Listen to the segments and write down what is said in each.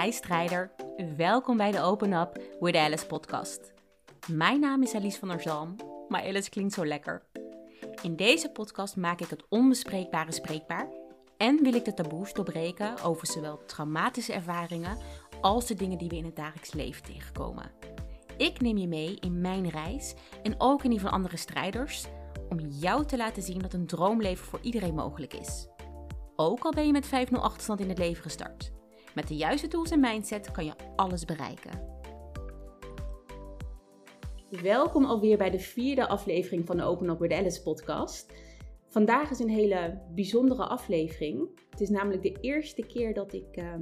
Hi strijder, welkom bij de Open Up with Alice podcast. Mijn naam is Alice van der Zalm, maar Alice klinkt zo lekker. In deze podcast maak ik het onbespreekbare spreekbaar en wil ik de taboes doorbreken over zowel traumatische ervaringen als de dingen die we in het dagelijks leven tegenkomen. Ik neem je mee in mijn reis en ook in die van andere strijders om jou te laten zien dat een droomleven voor iedereen mogelijk is. Ook al ben je met 5-0 achterstand in het leven gestart. Met de juiste tools en mindset kan je alles bereiken. Welkom alweer bij de vierde aflevering van de Open Up with Alice podcast. Vandaag is een hele bijzondere aflevering. Het is namelijk de eerste keer dat ik uh,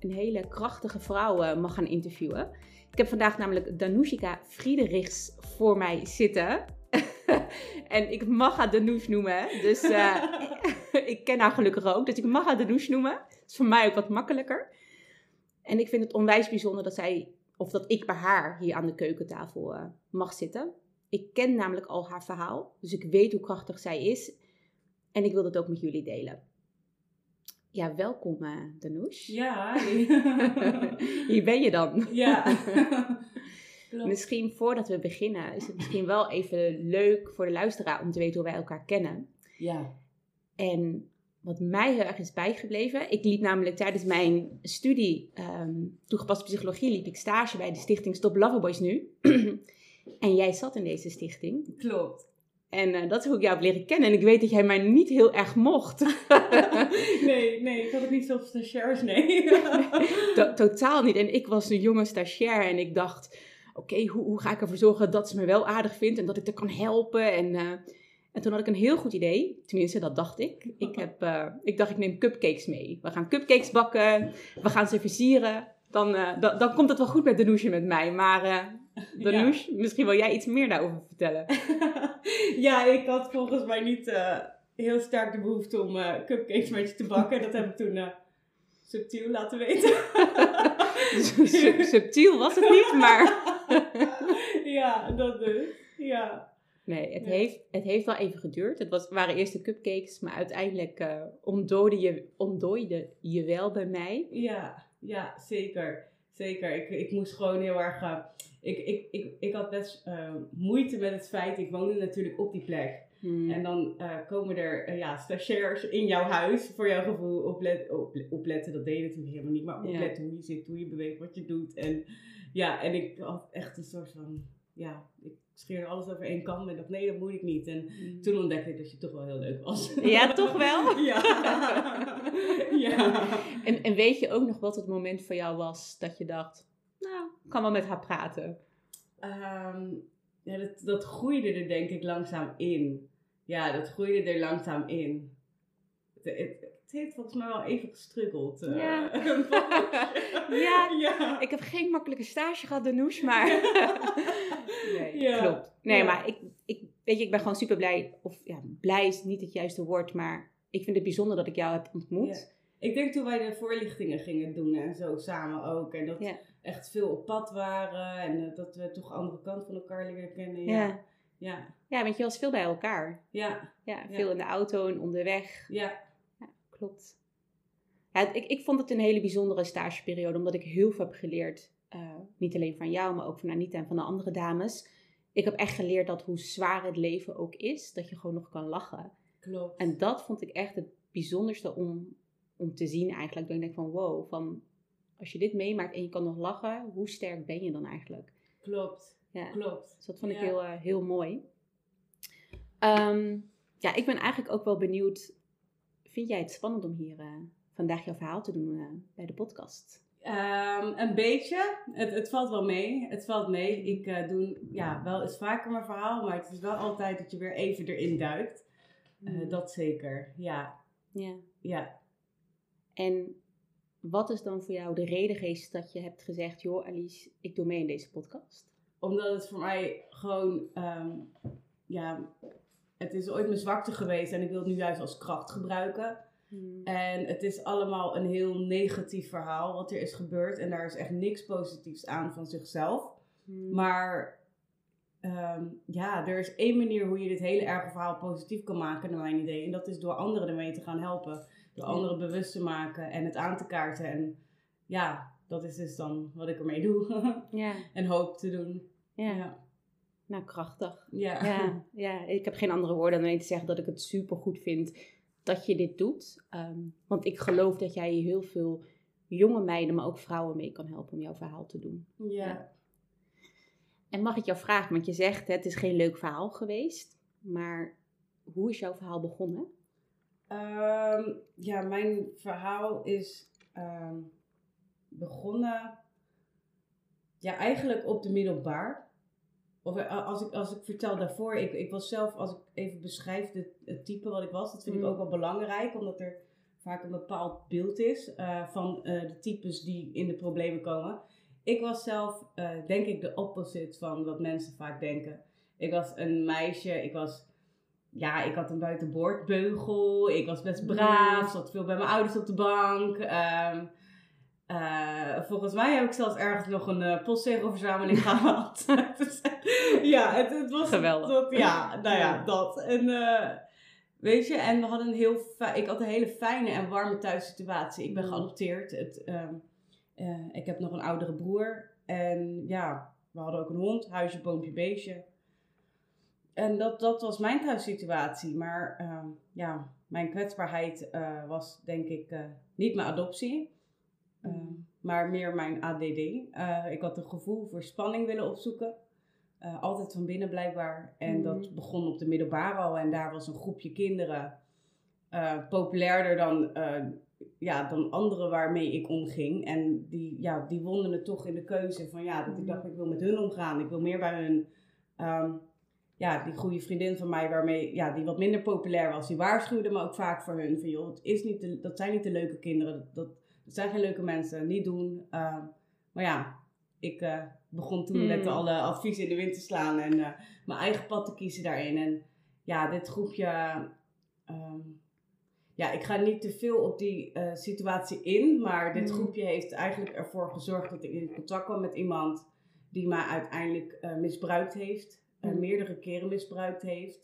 een hele krachtige vrouw uh, mag gaan interviewen. Ik heb vandaag namelijk Danushika Friedrichs voor mij zitten. en ik mag haar Danouche noemen. Dus uh, ik ken haar gelukkig ook. Dus ik mag haar Danouche noemen. Is voor mij ook wat makkelijker. En ik vind het onwijs bijzonder dat zij, of dat ik bij haar hier aan de keukentafel uh, mag zitten. Ik ken namelijk al haar verhaal. Dus ik weet hoe krachtig zij is. En ik wil dat ook met jullie delen. Ja, welkom uh, Danouche. Ja, hier ben je dan. Ja. Misschien voordat we beginnen is het misschien wel even leuk voor de luisteraar om te weten hoe wij elkaar kennen. Ja. En wat mij heel erg is bijgebleven, ik liep namelijk tijdens mijn studie um, toegepaste psychologie, liep ik stage bij de stichting Stop Loverboys nu. en jij zat in deze stichting. Klopt. En uh, dat is hoe ik jou heb leren kennen. En ik weet dat jij mij niet heel erg mocht. nee, nee, ik had het niet zo stagiairs, nee. to totaal niet. En ik was een jonge stagiair en ik dacht oké, okay, hoe, hoe, ga ik ervoor zorgen dat ze me wel aardig vindt en dat ik er kan helpen? En, uh, en toen had ik een heel goed idee. Tenminste, dat dacht ik. Ik, heb, uh, ik dacht, ik neem cupcakes mee. We gaan cupcakes bakken. We gaan ze versieren. Dan, uh, dan, dan komt het wel goed met Danouche met mij. Maar Danouche, ja. misschien wil jij iets meer daarover vertellen. ja, ik had volgens mij niet heel sterk de behoefte om cupcakes met je te bakken. Dat heb ik toen subtiel laten weten. subtiel was het niet, maar... ja, dat dus. Ja. Nee, het, heeft, het heeft wel even geduurd. Het was, waren eerst de cupcakes, maar uiteindelijk uh, ontdooide, je, ontdooide je wel bij mij. Ja, ja zeker. Zeker. Ik, ik moest gewoon heel erg... Uh, ik, ik, ik, ik had best uh, moeite met het feit... Ik woonde natuurlijk op die plek. Hmm. En dan uh, komen er uh, ja, stagiairs in jouw huis voor jouw gevoel oplet, op, opletten. Dat deed je natuurlijk helemaal niet, maar opletten ja. hoe je zit, hoe je beweegt, wat je doet. En ja, en ik had echt een soort van, ja, ik scheerde alles over één kam en dacht nee, dat moet ik niet. En hmm. toen ontdekte ik dat je toch wel heel leuk was. Ja, toch wel? ja. ja. En, en weet je ook nog wat het moment voor jou was dat je dacht, nou, ik kan wel met haar praten? Um, ja, dat, dat groeide er denk ik langzaam in. Ja, dat groeide er langzaam in. Het heeft volgens mij wel even gestruggeld. Uh, ja. ja. ja, ik heb geen makkelijke stage gehad, Danouche, maar... nee, ja. klopt. Nee, ja. maar ik, ik, weet je, ik ben gewoon super blij. Of ja, blij is niet het juiste woord, maar ik vind het bijzonder dat ik jou heb ontmoet. Ik denk toen wij de voorlichtingen gingen doen en zo samen ook. En dat echt veel op pad waren en uh, dat we toch andere kant van elkaar leren kennen. Ja. Ja. ja, want je was veel bij elkaar. Ja. Ja, veel in de auto en onderweg. Ja. Klopt. Ja, ik, ik vond het een hele bijzondere stageperiode, omdat ik heel veel heb geleerd. Uh, niet alleen van jou, maar ook van Anita en van de andere dames. Ik heb echt geleerd dat hoe zwaar het leven ook is, dat je gewoon nog kan lachen. Klopt. En dat vond ik echt het bijzonderste om, om te zien eigenlijk. Dat ik denk van wow, van als je dit meemaakt en je kan nog lachen, hoe sterk ben je dan eigenlijk? Klopt. Ja. Klopt. Dus dat vond ik ja. heel, uh, heel mooi. Um, ja, ik ben eigenlijk ook wel benieuwd. Vind jij het spannend om hier uh, vandaag jouw verhaal te doen uh, bij de podcast? Um, een beetje. Het, het valt wel mee. Het valt mee. Ik doe ja, wel eens vaker mijn verhaal, maar het is wel altijd dat je weer even erin duikt. Mm. dat zeker, ja. Ja. Ja. En wat is dan voor jou de reden geweest dat je hebt gezegd: joh, Alice, ik doe mee in deze podcast? Omdat het voor mij gewoon, um, ja, het is ooit mijn zwakte geweest en ik wil het nu juist als kracht gebruiken. Hmm. En het is allemaal een heel negatief verhaal wat er is gebeurd en daar is echt niks positiefs aan van zichzelf. Hmm. Maar um, ja, er is één manier hoe je dit hele erge verhaal positief kan maken, naar mijn idee. En dat is door anderen ermee te gaan helpen. Door anderen bewust te maken en het aan te kaarten. En ja, dat is dus dan wat ik ermee doe. Ja. en hoop te doen. Ja. Ja. Nou, krachtig. Ja. Ja, ja, ik heb geen andere woorden dan alleen te zeggen dat ik het super goed vind dat je dit doet. Ehm, want ik geloof dat jij heel veel jonge meiden, maar ook vrouwen mee kan helpen om jouw verhaal te doen. Ja. En mag ik jou vragen, want je zegt het is geen leuk verhaal geweest, maar hoe is jouw verhaal begonnen? Ehm, ja, mijn verhaal is ehm, begonnen. Ja, eigenlijk op de middelbaar. Of eh, als ik, als ik vertel daarvoor, ik, ik was zelf, als ik even beschrijf de, het type wat ik was, dat vind ik Mm. ook wel belangrijk, omdat er vaak een bepaald beeld is eh, van eh, de types die in de problemen komen. Ik was zelf, denk ik, de opposite van wat mensen vaak denken. Ik was een meisje, ik was, ja, ik had een buitenboordbeugel, ik was best braaf, Mm. zat veel bij mijn ouders op de bank. ehm, eh, volgens mij heb ik zelfs ergens nog een eh postzegelverzameling gehad. Dus, ja, het, het was Geweldig. dat- ja, nou ja, dat. En eh, weet je, en we hadden een heel ik had een hele fijne en warme thuissituatie. Ik ben Mm. geadopteerd. Het, ehm, eh, ik heb nog een oudere broer. En ja, we hadden ook een hond, huisje, boompje, beestje. En dat, dat was mijn thuissituatie. Maar ehm, ja, mijn kwetsbaarheid was denk ik niet mijn adoptie. Mm. Ehm, maar meer mijn ADD. Eh, ik had een gevoel voor spanning willen opzoeken. Eh, altijd van binnen blijkbaar. En Mhm. dat begon op de middelbare al. En daar was een groepje kinderen. eh, populairder dan, ja, dan anderen waarmee ik omging. En die, ja, die wonnen het toch in de keuze van ja, dat ik Mhm. dacht ik wil met hun omgaan. Ik wil meer bij hun. Ehm, ja, die goede vriendin van mij, waarmee, ja, die wat minder populair was, die waarschuwde me ook vaak voor hun. Van joh, het is niet de, dat zijn niet de leuke kinderen. Dat, dat zijn geen leuke mensen. Niet doen. Ehm, maar ja, ik eh, begon toen Hmm. met alle adviezen in de wind te slaan en eh, mijn eigen pad te kiezen daarin. En ja, dit groepje. ehm, ja, ik ga niet te veel op die eh, situatie in, maar dit Hmm. groepje heeft eigenlijk ervoor gezorgd dat ik in contact kwam met iemand die mij uiteindelijk eh, misbruikt heeft, eh, Hmm. meerdere keren misbruikt heeft.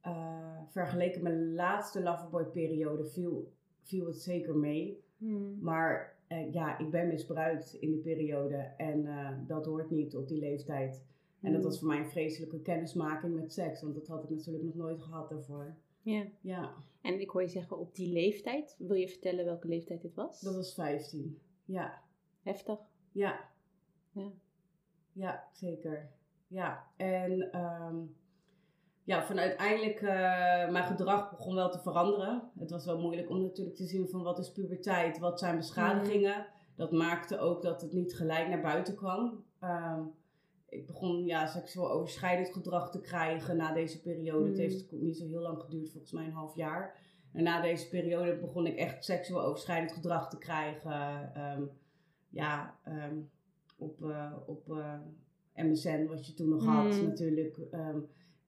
Eh, vergeleken met mijn laatste Loverboy-periode viel, viel het zeker mee. Hmm. Maar eh, ja, ik ben misbruikt in die periode en eh, dat hoort niet op die leeftijd. En dat Hmm. was voor mij een vreselijke kennismaking met seks, want dat had ik natuurlijk nog nooit gehad daarvoor. Ja. Ja, En ik hoor je zeggen op die leeftijd. Wil je vertellen welke leeftijd dit was? dat was 15. Ja, Heftig. ja. Ja. Ja, zeker. Ja, en ehm, ja, van uiteindelijk, eh, mijn gedrag begon wel te veranderen. Het was wel moeilijk om natuurlijk te zien van wat is puberteit, wat zijn beschadigingen. Dat maakte ook dat het niet gelijk naar buiten kwam. Ehm, ik begon ja, seksueel overschrijdend gedrag te krijgen na deze periode. Het Mm. heeft niet zo heel lang geduurd, volgens mij een half jaar. En na deze periode begon ik echt seksueel overschrijdend gedrag te krijgen. Ehm, ja, ehm, op, eh, op eh, MSN, wat je toen nog had Mm. natuurlijk.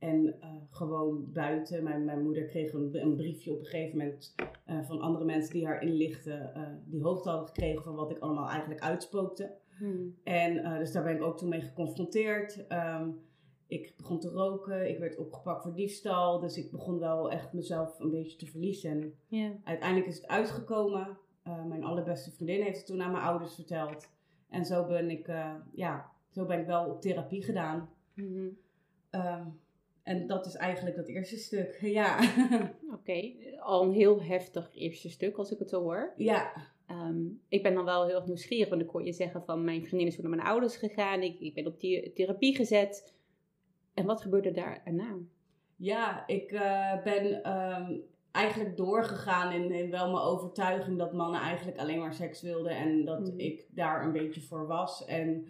En eh, gewoon buiten. Mijn, mijn moeder kreeg een, een briefje op een gegeven moment eh, van andere mensen die haar inlichten. eh, die hoogte hadden gekregen van wat ik allemaal eigenlijk uitspookte. Hmm. En dus daar ben ik ook toen mee geconfronteerd. Ehm, ik begon te roken, ik werd opgepakt voor diefstal. Dus ik begon wel echt mezelf een beetje te verliezen. En uiteindelijk is het uitgekomen. Mijn allerbeste vriendin heeft het toen aan mijn ouders verteld. En zo ben ik, ja, zo ben ik wel op therapie gedaan. Ehm, en dat is eigenlijk dat eerste stuk. Ja. Oké, al een heel heftig eerste stuk als ik het zo hoor. ja. Ehm, ik ben dan wel heel erg nieuwsgierig, want ik hoor je zeggen van mijn vriendin is naar mijn ouders gegaan, ik, ik ben op die therapie gezet. En wat gebeurde daarna? Ja, ik eh, ben ehm, eigenlijk doorgegaan in, in wel mijn overtuiging dat mannen eigenlijk alleen maar seks wilden en dat Mhm. ik daar een beetje voor was. En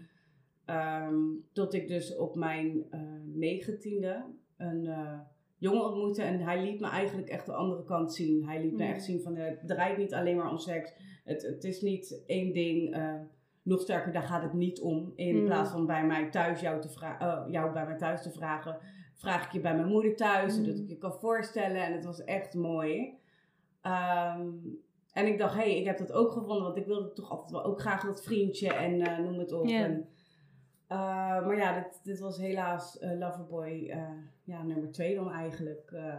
ehm, tot ik dus op mijn eh, negentiende een eh, jongen ontmoette en hij liet me eigenlijk echt de andere kant zien. Hij liet me Mhm. echt zien van eh, het draait niet alleen maar om seks. Het, het is niet één ding. eh, nog sterker, daar gaat het niet om. In Mhm. plaats van bij mij thuis jou, te jou bij mij thuis te vragen, vraag ik je bij mijn moeder thuis, zodat Mhm. ik je kan voorstellen. En het was echt mooi. Ehm, en ik dacht, hé, hey, ik heb dat ook gevonden, want ik wilde toch altijd wel ook graag dat vriendje en noem het op. En, maar ja, dit, dit was helaas eh, Loverboy eh, ja, nummer twee dan eigenlijk. eh,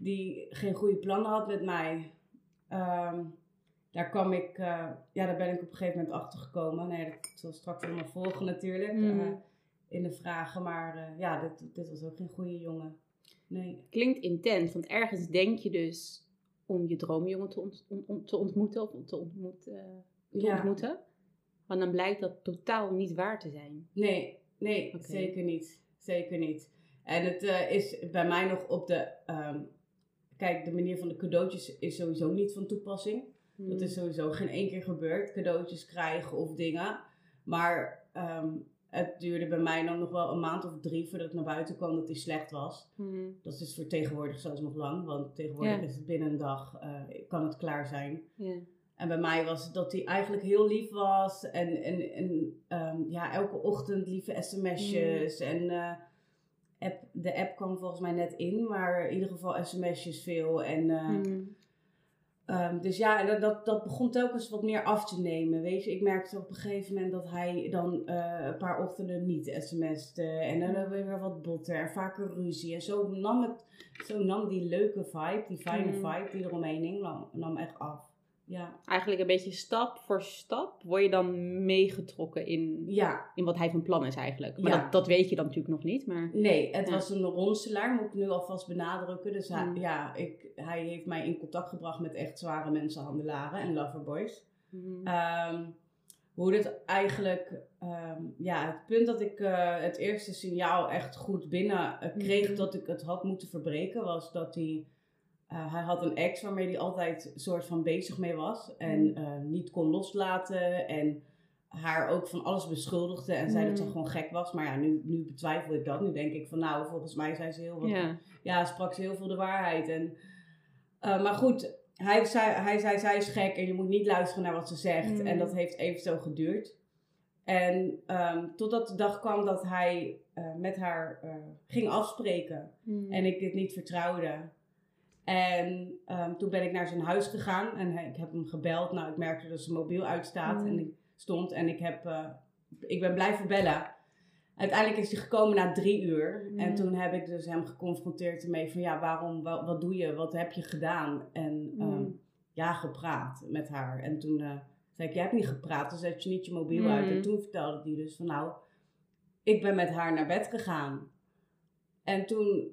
die geen goede plannen had met mij. Ehm, daar kwam ik, uh, ja, daar ben ik op een gegeven moment achter gekomen. Nee, dat zal straks helemaal volgen natuurlijk eh, in de vragen. Maar eh, ja, dit, dit was ook geen goede jongen. Nee. Klinkt intens, want ergens denk je dus om je droomjongen te, ont- te ontmoeten of te, ontmoet, eh, te Ja. ontmoeten. Maar dan blijkt dat totaal niet waar te zijn. Nee, nee, zeker niet. Zeker niet. En het eh, is bij mij nog op de. ehm, kijk, de manier van de cadeautjes is sowieso niet van toepassing. Dat is sowieso geen één keer gebeurd, cadeautjes krijgen of dingen. Maar ehm, het duurde bij mij dan nog wel een maand of drie voordat het naar buiten kwam dat hij slecht was. Mhm. Dat is voor tegenwoordig zelfs nog lang, want tegenwoordig is het binnen een dag, eh, kan het klaar zijn. Ja. En bij mij was dat hij eigenlijk heel lief was. En, en, en ehm, ja, elke ochtend lieve sms'jes. En eh, app, de app kwam volgens mij net in, maar in ieder geval sms'jes veel. En, eh, Mhm. ehm, dus ja, en dat, dat, dat begon telkens wat meer af te nemen. Weet je, ik merkte op een gegeven moment dat hij dan eh, een paar ochtenden niet sms'te. En dan hebben we weer wat botter en vaker ruzie. En zo nam, het, zo nam die leuke vibe, die fijne vibe die eromheen hing, nam, nam echt af. Ja. Eigenlijk een beetje stap voor stap word je dan meegetrokken in, Ja, in wat hij van plan is eigenlijk. Maar Ja. dat, dat weet je dan natuurlijk nog niet. Maar Nee, het Ja. was een ronselaar, moet ik nu alvast benadrukken. Dus hij, Mm. ja, ik, hij heeft mij in contact gebracht met echt zware mensenhandelaren en loverboys. Mhm. Ehm, hoe dit eigenlijk, ehm, ja, het punt dat ik eh, het eerste signaal echt goed binnen eh, kreeg Mhm. dat ik het had moeten verbreken, was dat hij, eh, hij had een ex waarmee hij altijd soort van bezig mee was en Mhm. eh, niet kon loslaten en haar ook van alles beschuldigde en zei dat ze Mhm. gewoon gek was. Maar ja, nu, nu betwijfel ik dat. Nu denk ik van nou, volgens mij zei ze heel wat ja. ja, sprak ze heel veel de waarheid. En, eh, maar goed, hij zei, hij zei, zij is gek en je moet niet luisteren naar wat ze zegt. Mm. En dat heeft even zo geduurd. En ehm, totdat de dag kwam dat hij met haar ging afspreken. En ik dit niet vertrouwde. En ehm, toen ben ik naar zijn huis gegaan en hij- ik heb hem gebeld. Nou, ik merkte dat zijn mobiel uitstaat Mm. en ik stond en ik, heb, eh, ik ben blijven bellen. Uiteindelijk is hij gekomen na drie uur. En Mm. toen heb ik dus hem geconfronteerd ermee van ja, waarom, wat, wat doe je, wat heb je gedaan? En Mm. ehm, ja, gepraat met haar. En toen eh, zei ik, je hebt niet gepraat, dus zet je niet je mobiel Mm. uit. En toen vertelde hij dus van nou, ik ben met haar naar bed gegaan. En toen,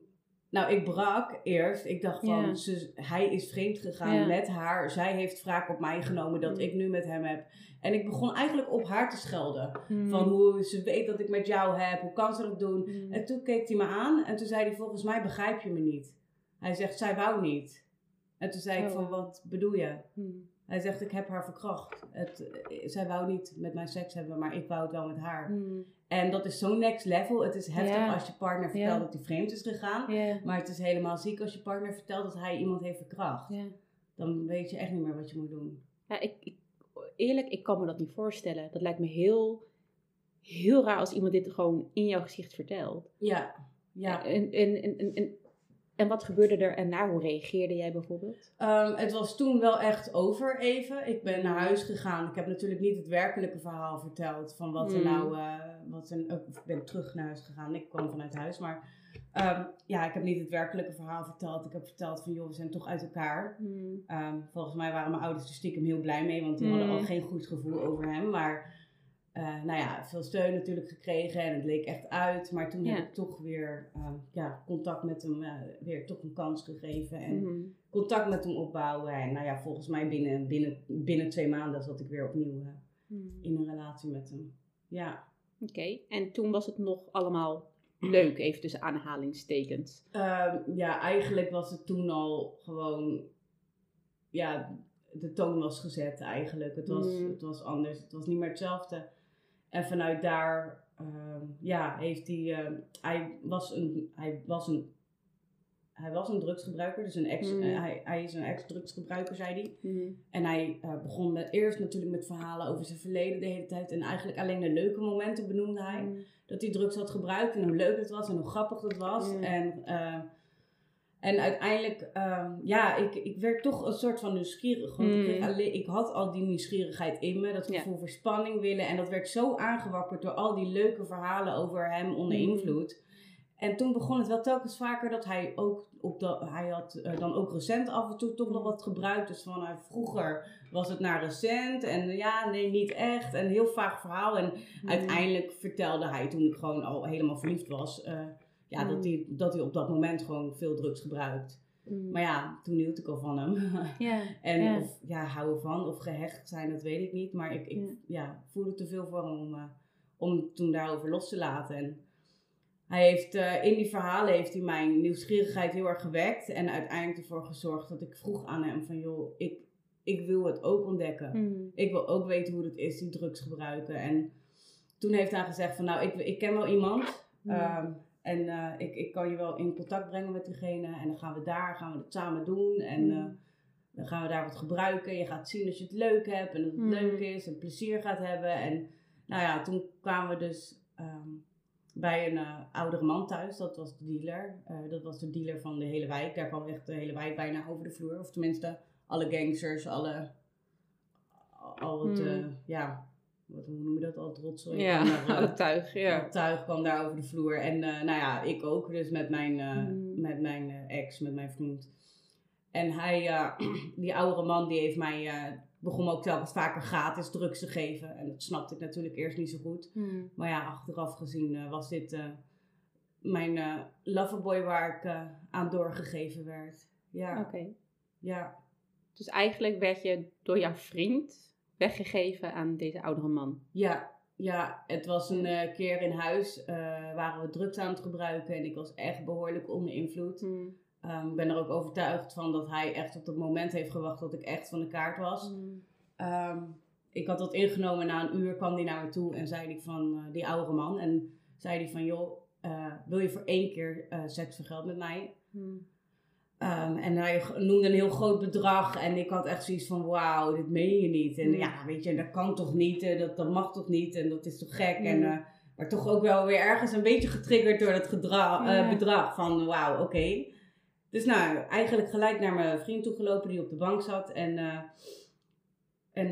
nou, ik brak eerst. Ik dacht van, Ja. ze, hij is vreemd gegaan Ja. met haar. Zij heeft wraak op mij genomen dat Mm. ik nu met hem heb. En ik begon eigenlijk op haar te schelden. Mhm. Van hoe ze weet dat ik met jou heb, hoe kan ze dat doen? Mhm. En toen keek hij me aan en toen zei hij, volgens mij begrijp je me niet. Hij zegt, zij wou niet. En toen zei ik Oh. van, wat bedoel je? Hij zegt, ik heb haar verkracht. Het, eh, zij wou niet met mij seks hebben, maar ik wou het wel met haar. Mhm. En dat is zo'n next level. Het is heftig als je partner vertelt dat hij vreemd is gegaan. Maar het is helemaal ziek als je partner vertelt dat hij iemand heeft verkracht. Dan weet je echt niet meer wat je moet doen. Ja, ik, ik, eerlijk, ik kan me dat niet voorstellen. Dat lijkt me heel, heel raar als iemand dit gewoon in jouw gezicht vertelt. Ja, ja. En, en, en, en, en, en wat gebeurde er en na? Hoe reageerde jij bijvoorbeeld? Ehm, het was toen wel echt over even. Ik ben naar huis gegaan. Ik heb natuurlijk niet het werkelijke verhaal verteld van wat er Hmm. nou. eh, wat er, oh, ik ben terug naar huis gegaan. Ik kwam vanuit huis. Maar ehm, ja, ik heb niet het werkelijke verhaal verteld. Ik heb verteld van joh, we zijn toch uit elkaar. Mhm. Ehm, volgens mij waren mijn ouders er stiekem heel blij mee, want die Hmm. hadden al geen goed gevoel over hem. Maar eh, nou ja, veel steun natuurlijk gekregen en het leek echt uit. Maar toen Ja. heb ik toch weer ehm, ja, contact met hem, eh, weer toch een kans gegeven. En Mhm. contact met hem opbouwen. En nou ja, volgens mij binnen, binnen, binnen twee maanden zat ik weer opnieuw eh, Mhm. in een relatie met hem. Ja. Oké, en toen was het nog allemaal leuk, even tussen aanhalingstekens. Ehm, ja, eigenlijk was het toen al gewoon, ja, de toon was gezet eigenlijk. Het was, Mm. het was anders, het was niet meer hetzelfde. En vanuit daar, ehm, ja, heeft hij, ehm, hij was een, hij was een, hij was een drugsgebruiker, dus een ex, Mm. hij, hij is een ex-drugsgebruiker, zei hij. Mhm. En hij eh, begon met, eerst natuurlijk met verhalen over zijn verleden de hele tijd. En eigenlijk alleen de leuke momenten benoemde hij Mhm. dat hij drugs had gebruikt en hoe leuk het was en hoe grappig het was. Mm. En, eh, en uiteindelijk, ehm, ja, ik, ik werd toch een soort van nieuwsgierig. Want ik, Mm. alleen, ik had al die nieuwsgierigheid in me, dat Ja. gevoel voor spanning willen. En dat werd zo aangewakkerd door al die leuke verhalen over hem onder Mm. invloed. En toen begon het wel telkens vaker dat hij ook op de, hij had eh, dan ook recent af en toe toch nog wat gebruikt. Dus van uh, vroeger was het naar recent en ja, nee, niet echt. En een heel vaag verhaal. En uiteindelijk vertelde hij toen ik gewoon al helemaal verliefd was, ja, dat, hij, dat hij op dat moment gewoon veel drugs gebruikt. Mm. Maar ja, toen hield ik al van hem. En of ja, houden van of gehecht zijn, dat weet ik niet. Maar ik, ik ja. voelde te veel voor hem om, uh, om toen daarover los te laten. En hij heeft, uh, in die verhalen heeft hij mijn nieuwsgierigheid heel erg gewekt. En uiteindelijk ervoor gezorgd dat ik vroeg aan hem van... joh, ik, ik wil het ook ontdekken. Mm. Ik wil ook weten hoe het is, die drugs gebruiken. En toen heeft hij gezegd van... nou, ik, ik ken wel iemand... Mm. Uh, en uh, ik, ik kan je wel in contact brengen met diegene. En dan gaan we daar, gaan we het samen doen. En uh, dan gaan we daar wat gebruiken. Je gaat zien dat je het leuk hebt en dat het Mm. leuk is en plezier gaat hebben. En nou ja, toen kwamen we dus um, bij een uh, oudere man thuis. Dat was de dealer. Dat was de dealer van de hele wijk. Daar kwam echt de hele wijk bijna over de vloer. Of tenminste, alle gangsters, alle... Al het, Mm. ja, wat, hoe noem je dat, al het rotzooi. Ja, daar, alle tuig, ja. Het tuig kwam daar over de vloer. En uh, nou ja, ik ook. Dus met mijn, uh, Mm. met mijn uh, ex, met mijn vriend. En hij, die oudere man, die heeft mij, begon me ook telkens vaker gratis drugs te geven. En dat snapte ik natuurlijk eerst niet zo goed. Mm. Maar ja, achteraf gezien was dit mijn loverboy waar ik aan doorgegeven werd. Ja. Oké. Okay. Ja. Dus eigenlijk werd je door jouw vriend weggegeven aan deze oudere man. Ja, ja, het was een uh, keer in huis, uh, waren we drugs aan het gebruiken en ik was echt behoorlijk onder invloed. Ik Mm. um, ben er ook overtuigd van dat hij echt op het moment heeft gewacht dat ik echt van de kaart was. Mm. Um, ik had dat ingenomen, na een uur kwam hij naar me toe en zei hij van, uh, die oudere man, en zei hij van, joh, wil je voor één keer seks voor geld met mij? Mm. Um, en hij noemde een heel groot bedrag. En ik had echt zoiets van: wauw, dit meen je niet. En Mm. ja, weet je, dat kan toch niet? Dat, dat mag toch niet? En dat is toch gek? Mm. En, uh, maar toch ook wel weer ergens een beetje getriggerd door dat gedra- uh, Ja. bedrag. Van wauw, oké. Okay. Dus nou, eigenlijk gelijk naar mijn vriend toegelopen die op de bank zat. En, uh, en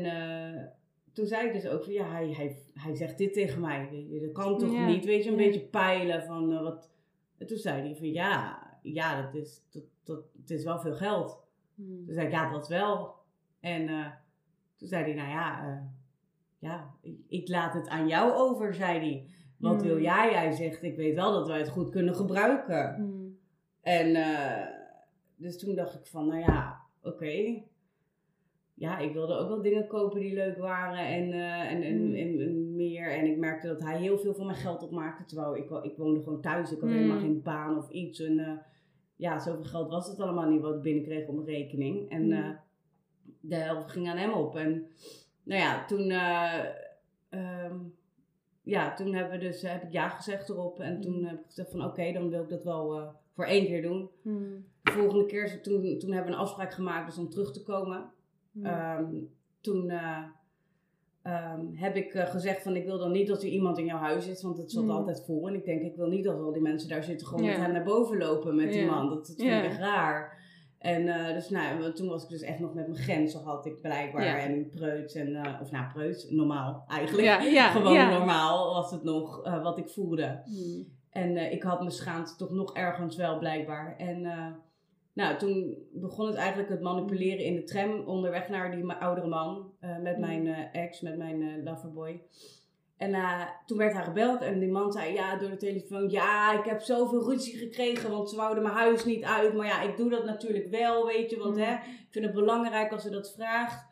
toen zei ik dus ook van ja, hij, hij, hij zegt dit tegen mij. Dat kan toch Ja. niet? Weet je, een Ja. beetje peilen van wat. En toen zei hij van ja, ja, dat is, dat, dat, het is wel veel geld. Mm. Toen zei ik, ja, dat wel. En uh, toen zei hij, nou ja, uh, ja ik, ik, laat het aan jou over, zei hij. Wat wil jij? Hij zegt, ik weet wel dat wij het goed kunnen gebruiken. Mm. En uh, dus toen dacht ik van, nou ja, oké. Okay. Ja, ik wilde ook wel dingen kopen die leuk waren en, en, en, en, en, meer. En ik merkte dat hij heel veel van mijn geld opmaakte. Terwijl ik, ik woonde gewoon thuis. Ik had helemaal geen baan of iets. En ja, zoveel geld was het allemaal niet wat ik binnenkreeg op mijn rekening. En Mm. uh, de helft ging aan hem op. En nou ja, toen, uh, um, ja, toen hebben we dus, heb ik ja gezegd erop. En toen Mm. heb ik gezegd van oké, okay, dan wil ik dat wel uh, voor één keer doen. Mm. De volgende keer, toen, toen hebben we een afspraak gemaakt dus om terug te komen. Mm. Um, toen um, heb ik uh, gezegd van ik wil dan niet dat er iemand in jouw huis zit, want het zat Mm. altijd vol. En ik denk ik wil niet dat al die mensen daar zitten gewoon met hem naar boven lopen met die Ja. man. Dat, dat vind ik echt raar. En uh, dus nou, toen was ik dus echt nog met mijn grenzen had ik blijkbaar. En preuts en, uh, of nou preuts, normaal eigenlijk. Gewoon normaal was het nog wat ik voelde. Mm. En ik had me schaamte toch nog ergens wel blijkbaar. En nou, toen begon het eigenlijk het manipuleren in de tram onderweg naar die oudere man. Uh, met mijn uh, ex, met mijn uh, loverboy. En toen werd hij gebeld en die man zei ja door de telefoon, ja ik heb zoveel ruzie gekregen, want ze wouden mijn huis niet uit. Maar ja, ik doe dat natuurlijk wel, weet je, want Mm. hè, ik vind het belangrijk als ze dat vraagt.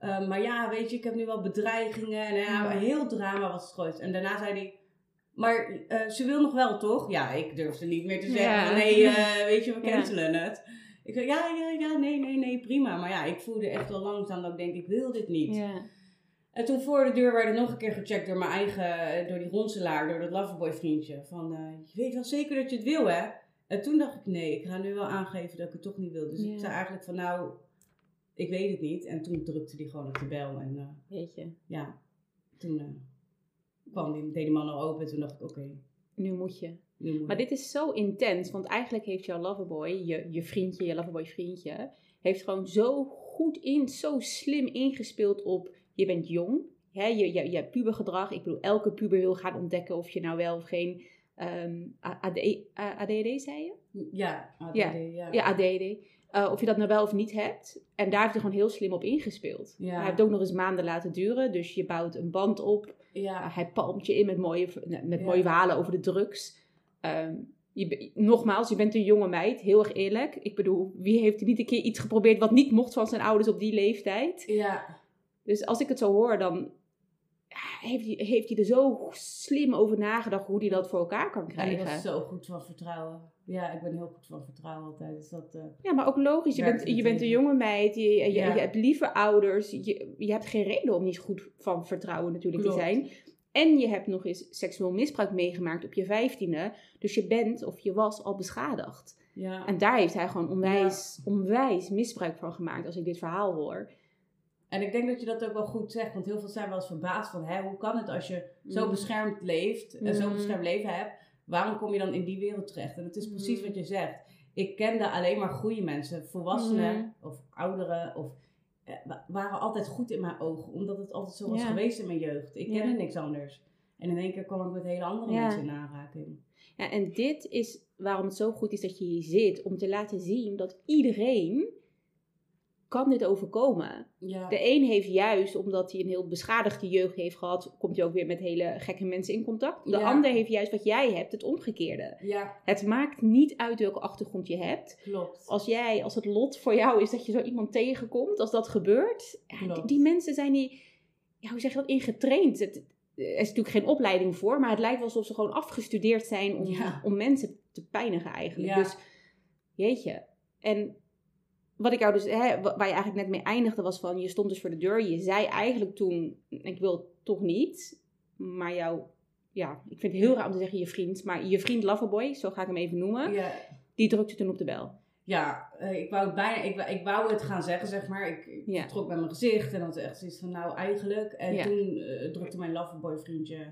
Maar ja, weet je, ik heb nu wel bedreigingen en Mm. heel drama was het groot. En daarna zei hij, maar uh, ze wil nog wel, toch? Ja, ik durfde niet meer te zeggen van nee, uh, weet je, we cancelen het. Ik zei, ja, ja, ja, nee, nee, nee, prima. Maar ja, ik voelde echt al langzaam dat ik denk, ik wil dit niet. Ja. En toen voor de deur werd er nog een keer gecheckt door mijn eigen, door die ronselaar, door dat loverboy vriendje. Van, uh, je weet wel zeker dat je het wil, hè? En toen dacht ik, nee, ik ga nu wel aangeven dat ik het toch niet wil. Dus Ja. ik zei eigenlijk van, nou, ik weet het niet. En toen drukte hij gewoon op de bel. En uh, Weet je, ja, toen uh, kwam die, deed die man al open. En toen dacht ik, oké, nu moet je. nu moet Maar dit is zo intens, want eigenlijk heeft jouw loverboy, je, je vriendje, je loverboy vriendje, heeft gewoon zo goed in, zo slim ingespeeld op, je bent jong, hè, je, je, je hebt pubergedrag. Ik bedoel, elke puber wil gaan ontdekken of je nou wel of geen ehm, AD, ADD, zei je? Ja, ADD, Ja. ja. Ja, ADD. Eh, of je dat nou wel of niet hebt. En daar heeft hij gewoon heel slim op ingespeeld. Ja. Hij heeft ook nog eens maanden laten duren. Dus je bouwt een band op. Ja. Hij palmt je in met mooie, met mooie verhalen over de drugs. Ehm, je, nogmaals, je bent een jonge meid, heel erg eerlijk. Ik bedoel, wie heeft niet een keer iets geprobeerd wat niet mocht van zijn ouders op die leeftijd? ja. Dus als ik het zo hoor, dan heeft hij, heeft hij er zo slim over nagedacht hoe hij dat voor elkaar kan krijgen. was zo goed van vertrouwen. Ja, ik ben heel goed van vertrouwen altijd. Dus dat, eh, Ja, maar ook logisch. Je, bent, je bent een jonge meid, je, je, Ja. je hebt lieve ouders. Je, je hebt geen reden om niet goed van vertrouwen natuurlijk Klopt. te zijn. En je hebt nog eens seksueel misbruik meegemaakt op je vijftiende. Dus je bent of je was al beschadigd. ja. En daar heeft hij gewoon onwijs, onwijs misbruik van gemaakt als ik dit verhaal hoor. En ik denk dat je dat ook wel goed zegt, want heel veel zijn wel eens verbaasd van, hè, hoe kan het als je zo Mm. beschermd leeft en zo'n Mm. beschermd leven hebt, waarom kom je dan in die wereld terecht? En het is precies Mm. wat je zegt. Ik kende alleen maar goede mensen, volwassenen Mm. of ouderen, of, eh, wa- waren altijd goed in mijn ogen, omdat het altijd zo was Ja. geweest in mijn jeugd. Ik Ja. kende niks anders. En in één keer kwam ik met hele andere Ja. mensen in aanraking. Ja, en dit is waarom het zo goed is dat je hier zit. Om te laten zien dat iedereen kan dit overkomen. Ja. De een heeft juist, omdat hij een heel beschadigde jeugd heeft gehad, komt hij ook weer met hele gekke mensen in contact. De Ja. ander heeft juist wat jij hebt, het omgekeerde. ja, Het maakt niet uit welke achtergrond je hebt. klopt. Als jij, als het lot voor jou is dat je zo iemand tegenkomt, als dat gebeurt, die, mensen zijn die, ja, hoe zeg je dat, ingetraind. Het, er is natuurlijk geen opleiding voor, maar het lijkt wel alsof ze gewoon afgestudeerd zijn om, om mensen te pijnigen eigenlijk. Dus, jeetje. En wat ik jou dus, hè, wa- waar je eigenlijk net mee eindigde, was van, je stond dus voor de deur. Je zei eigenlijk toen, ik wil toch niet, maar jou, ja, ik vind het heel raar om te zeggen je vriend, maar je vriend Loverboy, zo ga ik hem even noemen, Ja. die drukte toen op de bel. Ja, eh, ik wou het bijna, ik, wou- ik wou het gaan zeggen, zeg maar. Ik, Ja. trok met mijn gezicht en had echt zoiets van, nou eigenlijk. En Ja. toen eh, drukte mijn loverboy vriendje,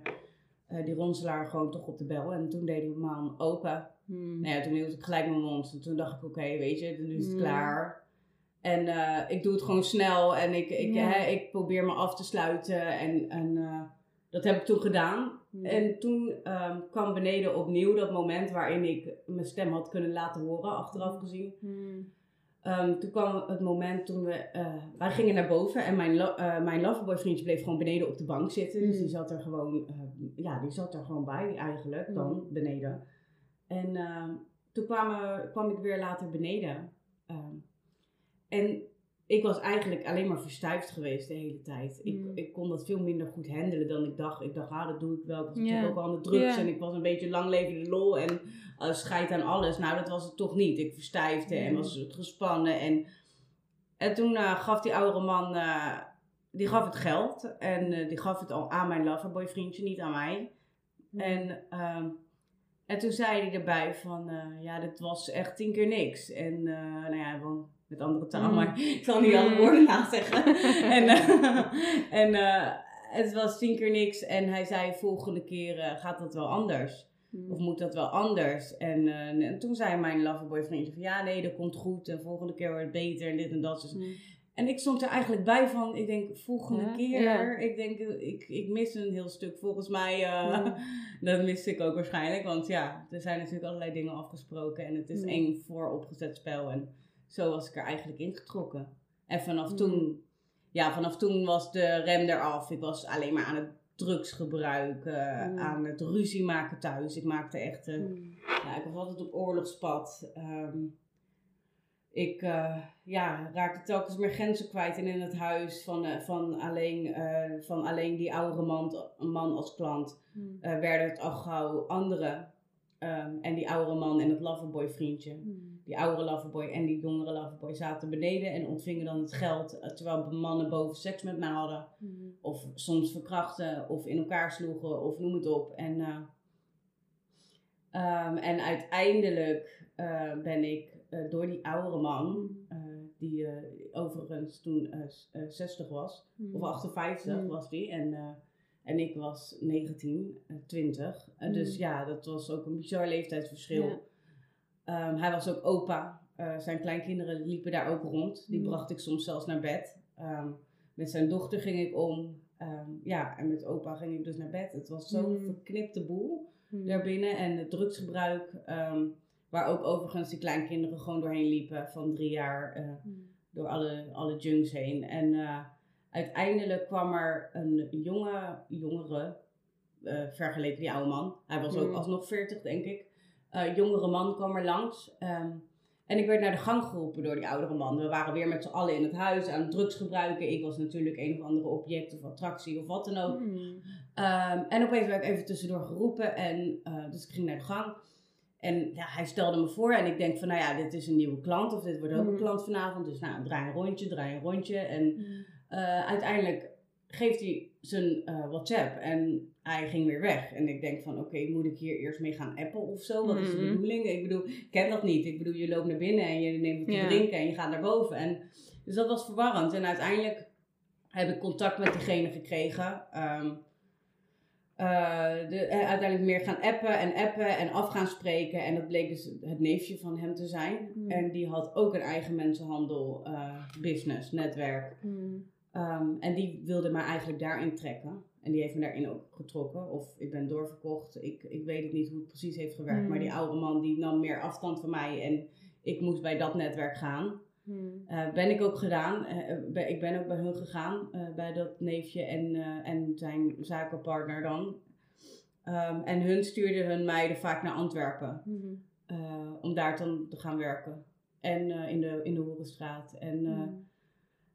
eh, die ronselaar, gewoon toch op de bel. En toen deed mijn man open. Hmm. Nou ja, toen hield ik gelijk mijn mond. En toen dacht ik, oké, weet je, nu is het Mm. klaar. En eh, ik doe het gewoon snel en ik, ik, Ja. hè, ik probeer me af te sluiten. En, en eh, dat heb ik toen gedaan. Hmm. En toen ehm, kwam beneden opnieuw dat moment waarin ik mijn stem had kunnen laten horen, achteraf gezien. Hmm. Ehm, toen kwam het moment toen we, eh, wij gingen naar boven en mijn, lo- eh, mijn loverboy vriendje bleef gewoon beneden op de bank zitten. Dus Mm. die zat er gewoon, eh, ja, die zat er gewoon bij eigenlijk dan, Mm. beneden. En ehm, toen kwamen, kwam ik weer later beneden. Ehm, en ik was eigenlijk alleen maar verstijfd geweest de hele tijd. Ik, Mm. ik kon dat veel minder goed handelen dan ik dacht. Ik dacht, ah, dat doe ik wel. Ik was ook al aan de drugs en ik was een beetje lang levende lol en uh, scheid aan alles. Nou, dat was het toch niet. Ik verstijfde en Mm. was gespannen. En, en toen eh, gaf die oudere man, eh, die gaf het geld. En die gaf het al aan mijn loverboy vriendje, niet aan mij. En, ehm, en toen zei hij erbij van, ja, dit was echt tien keer niks. En nou ja, gewoon met andere taal, Mm. maar ik zal niet alle Mm. woorden nazeggen. en eh, en eh, het was tien keer niks. En hij zei, volgende keer eh, gaat dat wel anders. Hmm. Of moet dat wel anders? En, en toen zei mijn loverboy vriendje van, ja, nee, dat komt goed. En volgende keer wordt het beter en dit en dat. Dus en ik stond er eigenlijk bij van, ik denk, volgende Ja, keer, ja. ik denk, ik, ik mis een heel stuk. Volgens mij, Ja. dat miste ik ook waarschijnlijk. Want ja, er zijn natuurlijk allerlei dingen afgesproken en het is één vooropgezet spel. En zo was ik er eigenlijk ingetrokken. En vanaf Ja. toen, ja, vanaf toen was de rem eraf. Ik was alleen maar aan het drugs gebruiken, Ja. aan het ruzie maken thuis. Ik maakte echt... eh, Hmm. ja, ik was altijd op oorlogspad. Ehm, ik eh, ja, raakte telkens meer grenzen kwijt in, in het huis van, eh, van, alleen, van alleen die oudere man, man als klant. Hmm. werden het al gauw anderen. Ehm, en die oudere man en het loverboy vriendje. Hmm. Die oudere loverboy en die jongere loverboy zaten beneden en ontvingen dan het geld. eh, terwijl mannen boven seks met mij hadden. Hmm. Of soms verkrachten of in elkaar sloegen of noem het op. En, eh, ehm, en uiteindelijk eh, ben ik door die oudere man, eh, die overigens toen eh, s- eh, 60 was, Hmm. of 58 Mm. was die, en, en ik was 19, eh, 20. Eh, Dus Mm. ja, dat was ook een bizar leeftijdsverschil. Ja. Ehm, hij was ook opa. Eh, zijn kleinkinderen liepen daar ook rond. Die Mm. bracht ik soms zelfs naar bed. Ehm, met zijn dochter ging ik om. Ehm, ja, en met opa ging ik dus naar bed. Het was zo'n Mm. verknipte boel. hmm. daarbinnen. En het drugsgebruik, waar ook overigens die kleinkinderen gewoon doorheen liepen van drie jaar eh, hmm. door alle, alle junks heen. En uh, uiteindelijk kwam er een jonge, jongere, uh, vergeleken die oude man. Hij was ook alsnog 40, denk ik. jongere man kwam er langs. Um, en ik werd naar de gang geroepen door die oudere man. We waren weer met z'n allen in het huis aan drugs gebruiken. Ik was natuurlijk een of andere object of attractie of wat dan ook. Hmm. Ehm, en opeens werd ik even tussendoor geroepen. En, uh, dus ik ging naar de gang. En ja, hij stelde me voor en ik denk van, nou ja, dit is een nieuwe klant of dit wordt ook een hmm. klant vanavond. Dus nou, draai een rondje, draai een rondje. En hmm. Uh, uiteindelijk geeft hij zijn uh, WhatsApp en hij ging weer weg. En ik denk van, oké, moet ik hier eerst mee gaan appen of zo? Wat is de mhm. bedoeling? Ik bedoel, ik ken dat niet. Ik bedoel, je loopt naar binnen en je neemt wat te drinken en je gaat naar boven. En, dus dat was verwarrend. En uiteindelijk heb ik contact met diegene gekregen. Um, de, uh, uiteindelijk meer gaan appen en appen en af gaan spreken. En dat bleek dus het neefje van hem te zijn. Mhm. En die had ook een eigen mensenhandel uh, business, netwerk. Mhm. Ehm, en die wilde mij eigenlijk daarin trekken. En die heeft me daarin ook getrokken. Of ik ben doorverkocht. Ik, ik weet het niet hoe het precies heeft gewerkt. Maar die hmm. oude man die nam meer afstand van mij. En ik moest bij dat netwerk gaan. Hmm. Uh, ben ik ook gedaan. Uh, ik ben ook bij hun gegaan. Uh, bij dat neefje en, en zijn zakenpartner dan. Um, en hun stuurden hun meiden vaak naar Antwerpen. Hmm. om daar dan te gaan werken. En in de, in de Hoerenstraat. En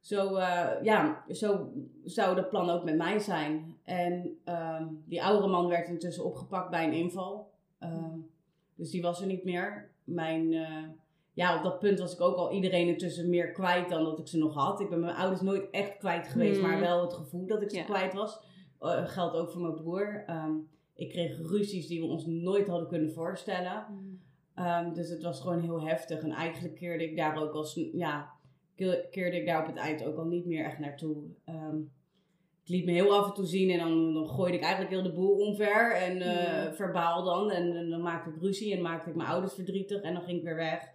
zo, uh, ja, zo zou dat plan ook met mij zijn. En uh, die oudere man werd intussen opgepakt bij een inval. Uh, dus die was er niet meer. Mijn, uh, ja, op dat punt was ik ook al iedereen intussen meer kwijt dan dat ik ze nog had. Ik ben mijn ouders nooit echt kwijt geweest, maar hmm. wel het gevoel dat ik ze kwijt was. Uh, geldt ook voor mijn broer. Um, ik kreeg ruzies die we ons nooit hadden kunnen voorstellen. Um, dus het was gewoon heel heftig. En eigenlijk keerde ik daar ook als, ja, keerde ik daar op het eind ook al niet meer echt naartoe. Um, het liet me heel af en toe zien en dan, dan gooide ik eigenlijk heel de boel omver. En uh, verbaal dan. En, dan maakte ik ruzie en maakte ik mijn ouders verdrietig en dan ging ik weer weg.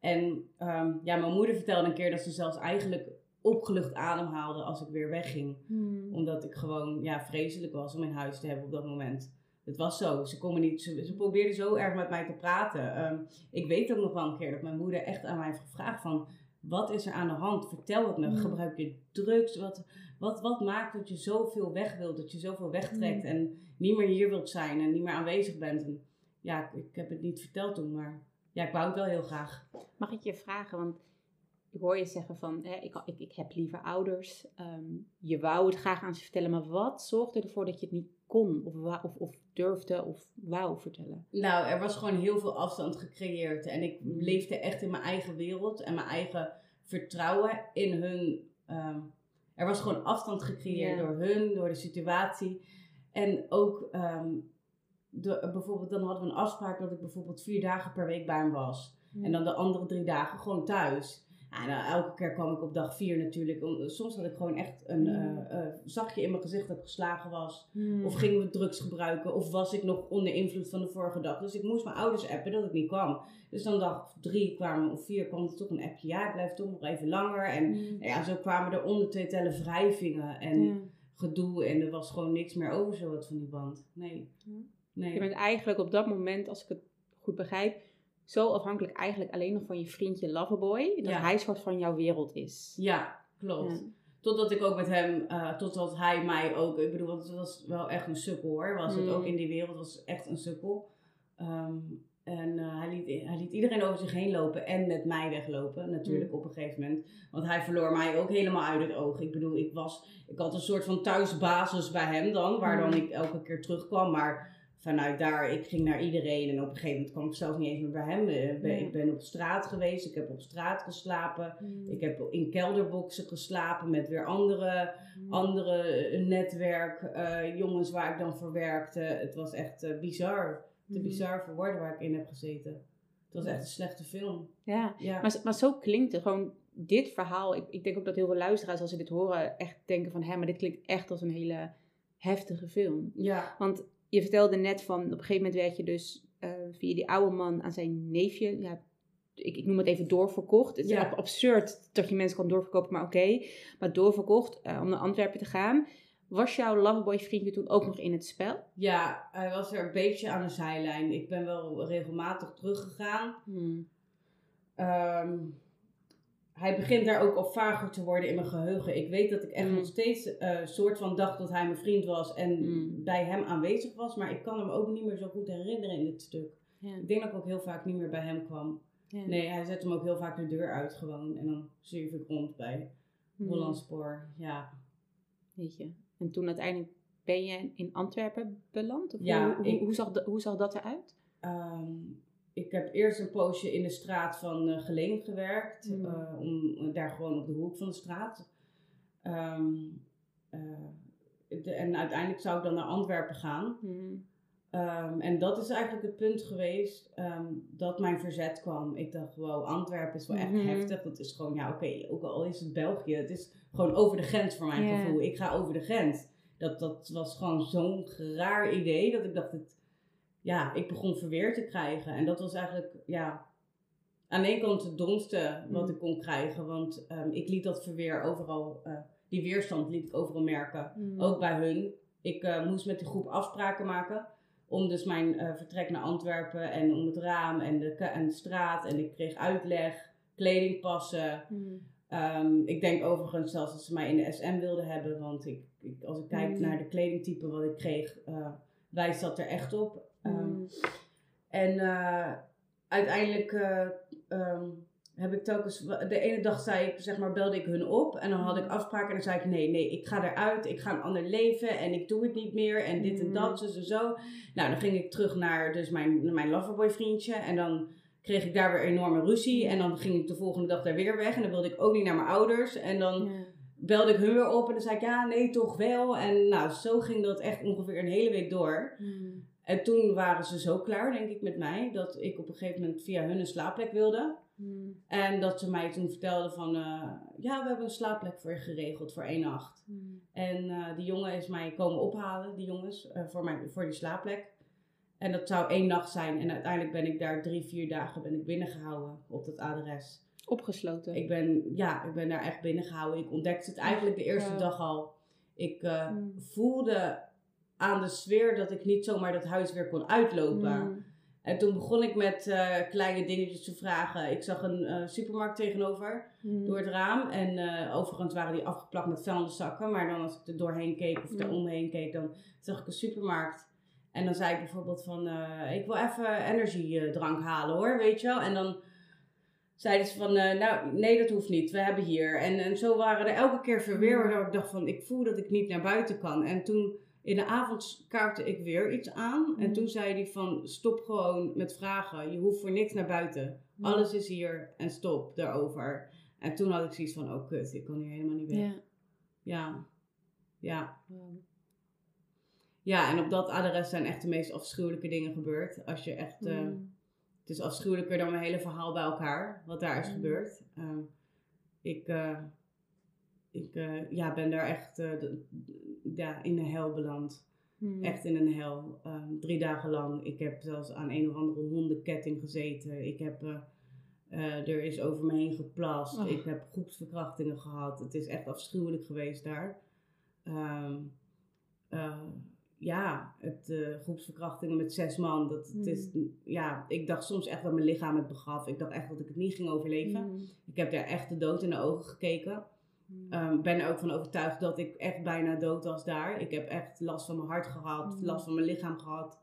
En um, ja, mijn moeder vertelde een keer dat ze zelfs eigenlijk opgelucht ademhaalde als ik weer wegging. Hmm. Omdat ik gewoon ja, vreselijk was om in huis te hebben op dat moment. Het was zo. Ze, kon niet, ze, ze probeerde zo erg met mij te praten. Um, ik weet ook nog wel een keer dat mijn moeder echt aan mij heeft gevraagd van... Wat is er aan de hand? Vertel het me. Mm. Gebruik je drugs? Wat, wat, wat maakt dat je zoveel weg wilt? Dat je zoveel wegtrekt mm. en niet meer hier wilt zijn en niet meer aanwezig bent? En ja, ik, ik heb het niet verteld toen, maar ja, ik wou het wel heel graag. Mag ik je vragen? Want ik hoor je zeggen van, hè, ik, ik, ik heb liever ouders. Ehm, je wou het graag aan ze vertellen, maar wat zorgde ervoor dat je het niet kon of, of, of durfde of wou vertellen? Nou, er was gewoon heel veel afstand gecreëerd. En ik leefde echt in mijn eigen wereld en mijn eigen vertrouwen in hun. Ehm, er was gewoon afstand gecreëerd door hun, door de situatie. En ook um, de, bijvoorbeeld, dan hadden we een afspraak dat ik bijvoorbeeld vier dagen per week bij hem was. En dan de andere drie dagen gewoon thuis. Ja, nou, elke keer kwam ik op dag vier natuurlijk. Soms had ik gewoon echt een uh, zachtje in mijn gezicht dat ik geslagen was. Hmm. Of gingen we drugs gebruiken. Of was ik nog onder invloed van de vorige dag. Dus ik moest mijn ouders appen dat ik niet kwam. Dus dan dag drie kwamen, of vier kwam er toch een appje. Ja, ik blijf toch nog even langer. En hmm. nou ja, zo kwamen er onder twee tellen wrijvingen en gedoe. En er was gewoon niks meer over zo wat van die band. Nee. nee. Je bent eigenlijk op dat moment, als ik het goed begrijp zo afhankelijk eigenlijk alleen nog van je vriendje Loverboy. Dat hij soort van jouw wereld is. Ja, klopt. Totdat ik ook met hem, uh, totdat hij mij ook, ik bedoel, want het was wel echt een sukkel hoor. Was het ook mm. in die wereld, was echt een sukkel. Ehm, en uh, hij, liet, hij liet iedereen over zich heen lopen en met mij weglopen, natuurlijk mm. op een gegeven moment. Want hij verloor mij ook helemaal uit het oog. Ik bedoel, ik, was, ik had een soort van thuisbasis bij hem dan, waar dan mm. ik elke keer terugkwam. Maar vanuit daar, ik ging naar iedereen en op een gegeven moment kwam ik zelf niet eens meer bij hem. Eh, ik ben op straat geweest, ik heb op straat geslapen, mm. ik heb in kelderboxen geslapen met weer andere, mm. andere eh, netwerk, uh, jongens waar ik dan voor werkte. Het was echt bizar, te mm. bizar voor woorden waar ik in heb gezeten. Het was echt een slechte film. Ja, ja. Maar, maar zo klinkt het gewoon dit verhaal. Ik, ik denk ook dat heel veel luisteraars als ze dit horen echt denken van... hé, maar dit klinkt echt als een hele heftige film. Ja. Want je vertelde net van, op een gegeven moment werd je dus uh, via die oude man aan zijn neefje, ja, ik, ik noem het even doorverkocht. Het is absurd dat je mensen kan doorverkopen, maar oké. Maar doorverkocht uh, om naar Antwerpen te gaan. Was jouw loverboy vriendje toen ook nog in het spel? Ja, hij was er een beetje aan de zijlijn. Ik ben wel regelmatig teruggegaan. Hmm. Ehm, hij begint daar ook al vager te worden in mijn geheugen. Ik weet dat ik echt Mm. nog steeds eh soort van dacht dat hij mijn vriend was en Mm. bij hem aanwezig was. Maar ik kan hem ook niet meer zo goed herinneren in dit stuk. Ja. Ik denk dat ik ook heel vaak niet meer bij hem kwam. Ja. Nee, hij zet hem ook heel vaak de deur uit gewoon. En dan zwierf ik rond bij Hmm. Hollandspoor. Ja. Weet je. En toen uiteindelijk ben je in Antwerpen beland? Of Ja, hoe, hoe, ik- hoe, zag hoe zag dat eruit? Ehm, ik heb eerst een poosje in de straat van eh Geleen gewerkt. Mm. eh, om daar gewoon op de hoek van de straat. Ehm, eh, de- en uiteindelijk zou ik dan naar Antwerpen gaan. Hmm. Ehm, en dat is eigenlijk het punt geweest ehm, dat mijn verzet kwam. Ik dacht, wow, Antwerpen is wel echt Mhm. heftig. Dat is gewoon, ja oké, ook al is het België. Het is gewoon over de grens voor mijn gevoel. Ik ga over de grens. Dat, dat was gewoon zo'n raar idee dat ik dacht, het, ja, ik begon verweer te krijgen. En dat was eigenlijk, ja, aan de ene kant het domste wat Mhm. ik kon krijgen. Want ehm, ik liet dat verweer overal, eh, die weerstand liet ik overal merken. Hmm. Ook bij hun. Ik eh, moest met die groep afspraken maken. Om dus mijn eh, vertrek naar Antwerpen en om het raam en de, en de straat. En ik kreeg uitleg, kledingpassen. Hmm. Ehm, ik denk overigens zelfs dat ze mij in de SM wilden hebben. Want ik, ik, als ik kijk Mm. naar de kledingtype wat ik kreeg, wijst dat er echt op. Ehm, Hmm. en eh, uiteindelijk eh, ehm, heb ik telkens, de ene dag zei ik, zeg maar, belde ik hun op en dan had ik afspraken en dan zei ik, nee, nee, ik ga eruit, ik ga een ander leven en ik doe het niet meer en dit en dat, zo, zo, zo. Nou, dan ging ik terug naar dus mijn, mijn loverboy vriendje en dan kreeg ik daar weer enorme ruzie en dan ging ik de volgende dag daar weer weg en dan wilde ik ook niet naar mijn ouders en dan Ja. belde ik hun weer op en dan zei ik, ja, nee, toch wel. En nou, zo ging dat echt ongeveer een hele week door. En toen waren ze zo klaar, denk ik, met mij, dat ik op een gegeven moment via hun een slaapplek wilde. Hmm. En dat ze mij toen vertelden van, eh, ja, we hebben een slaapplek voor je geregeld voor één nacht. Hmm. En eh, die jongen is mij komen ophalen, die jongens, eh, voor, mijn, voor die slaapplek. En dat zou één nacht zijn. En uiteindelijk ben ik daar drie, vier dagen ben ik binnengehouden op dat adres. Opgesloten. Ik ben, ja, ik ben daar echt binnengehouden. Ik ontdekte het eigenlijk de eerste Ja. dag al. Ik Hmm. voelde aan de sfeer dat ik niet zomaar dat huis weer kon uitlopen. Hmm. En toen begon ik met eh, kleine dingetjes te vragen. Ik zag een eh, supermarkt tegenover Hmm. door het raam. En eh, overigens waren die afgeplakt met vuilniszakken. Maar dan als ik er doorheen keek of er Mm. omheen keek, dan zag ik een supermarkt. En dan zei ik bijvoorbeeld van, ik wil even energiedrank halen hoor, weet je wel. En dan zeiden ze van, nou nee dat hoeft niet, we hebben hier. En, en zo waren er elke keer verweer Mm. waardoor ik dacht van, ik voel dat ik niet naar buiten kan. En toen in de avond kaartte ik weer iets aan. En Mm. toen zei hij van, stop gewoon met vragen. Je hoeft voor niks naar buiten. Mm. Alles is hier en stop daarover. En toen had ik zoiets van, oh kut, ik kan hier helemaal niet weg. Ja. Ja. Ja. En op dat adres zijn echt de meest afschuwelijke dingen gebeurd. Als je echt, eh, Hmm. het is afschuwelijker dan mijn hele verhaal bij elkaar, wat daar is gebeurd. Ehm, ik eh, ik eh, ja, ben daar echt ja, in de hel beland. Hmm. Echt in een hel. Ehm, drie dagen lang. Ik heb zelfs aan een of andere hondenketting gezeten. Ik heb, eh, eh, er is over me heen geplast. Ik heb groepsverkrachtingen gehad. Het is echt afschuwelijk geweest daar. Eh, ja, het, groepsverkrachtingen met zes man. Dat, het is, ja, ik dacht soms echt dat mijn lichaam het begaf. Ik dacht echt dat ik het niet ging overleven. Hmm. Ik heb daar echt de dood in de ogen gekeken. Hmm. Ik ben er ook van overtuigd dat ik echt bijna dood was daar. Ik heb echt last van mijn hart gehad, Mm. last van mijn lichaam gehad.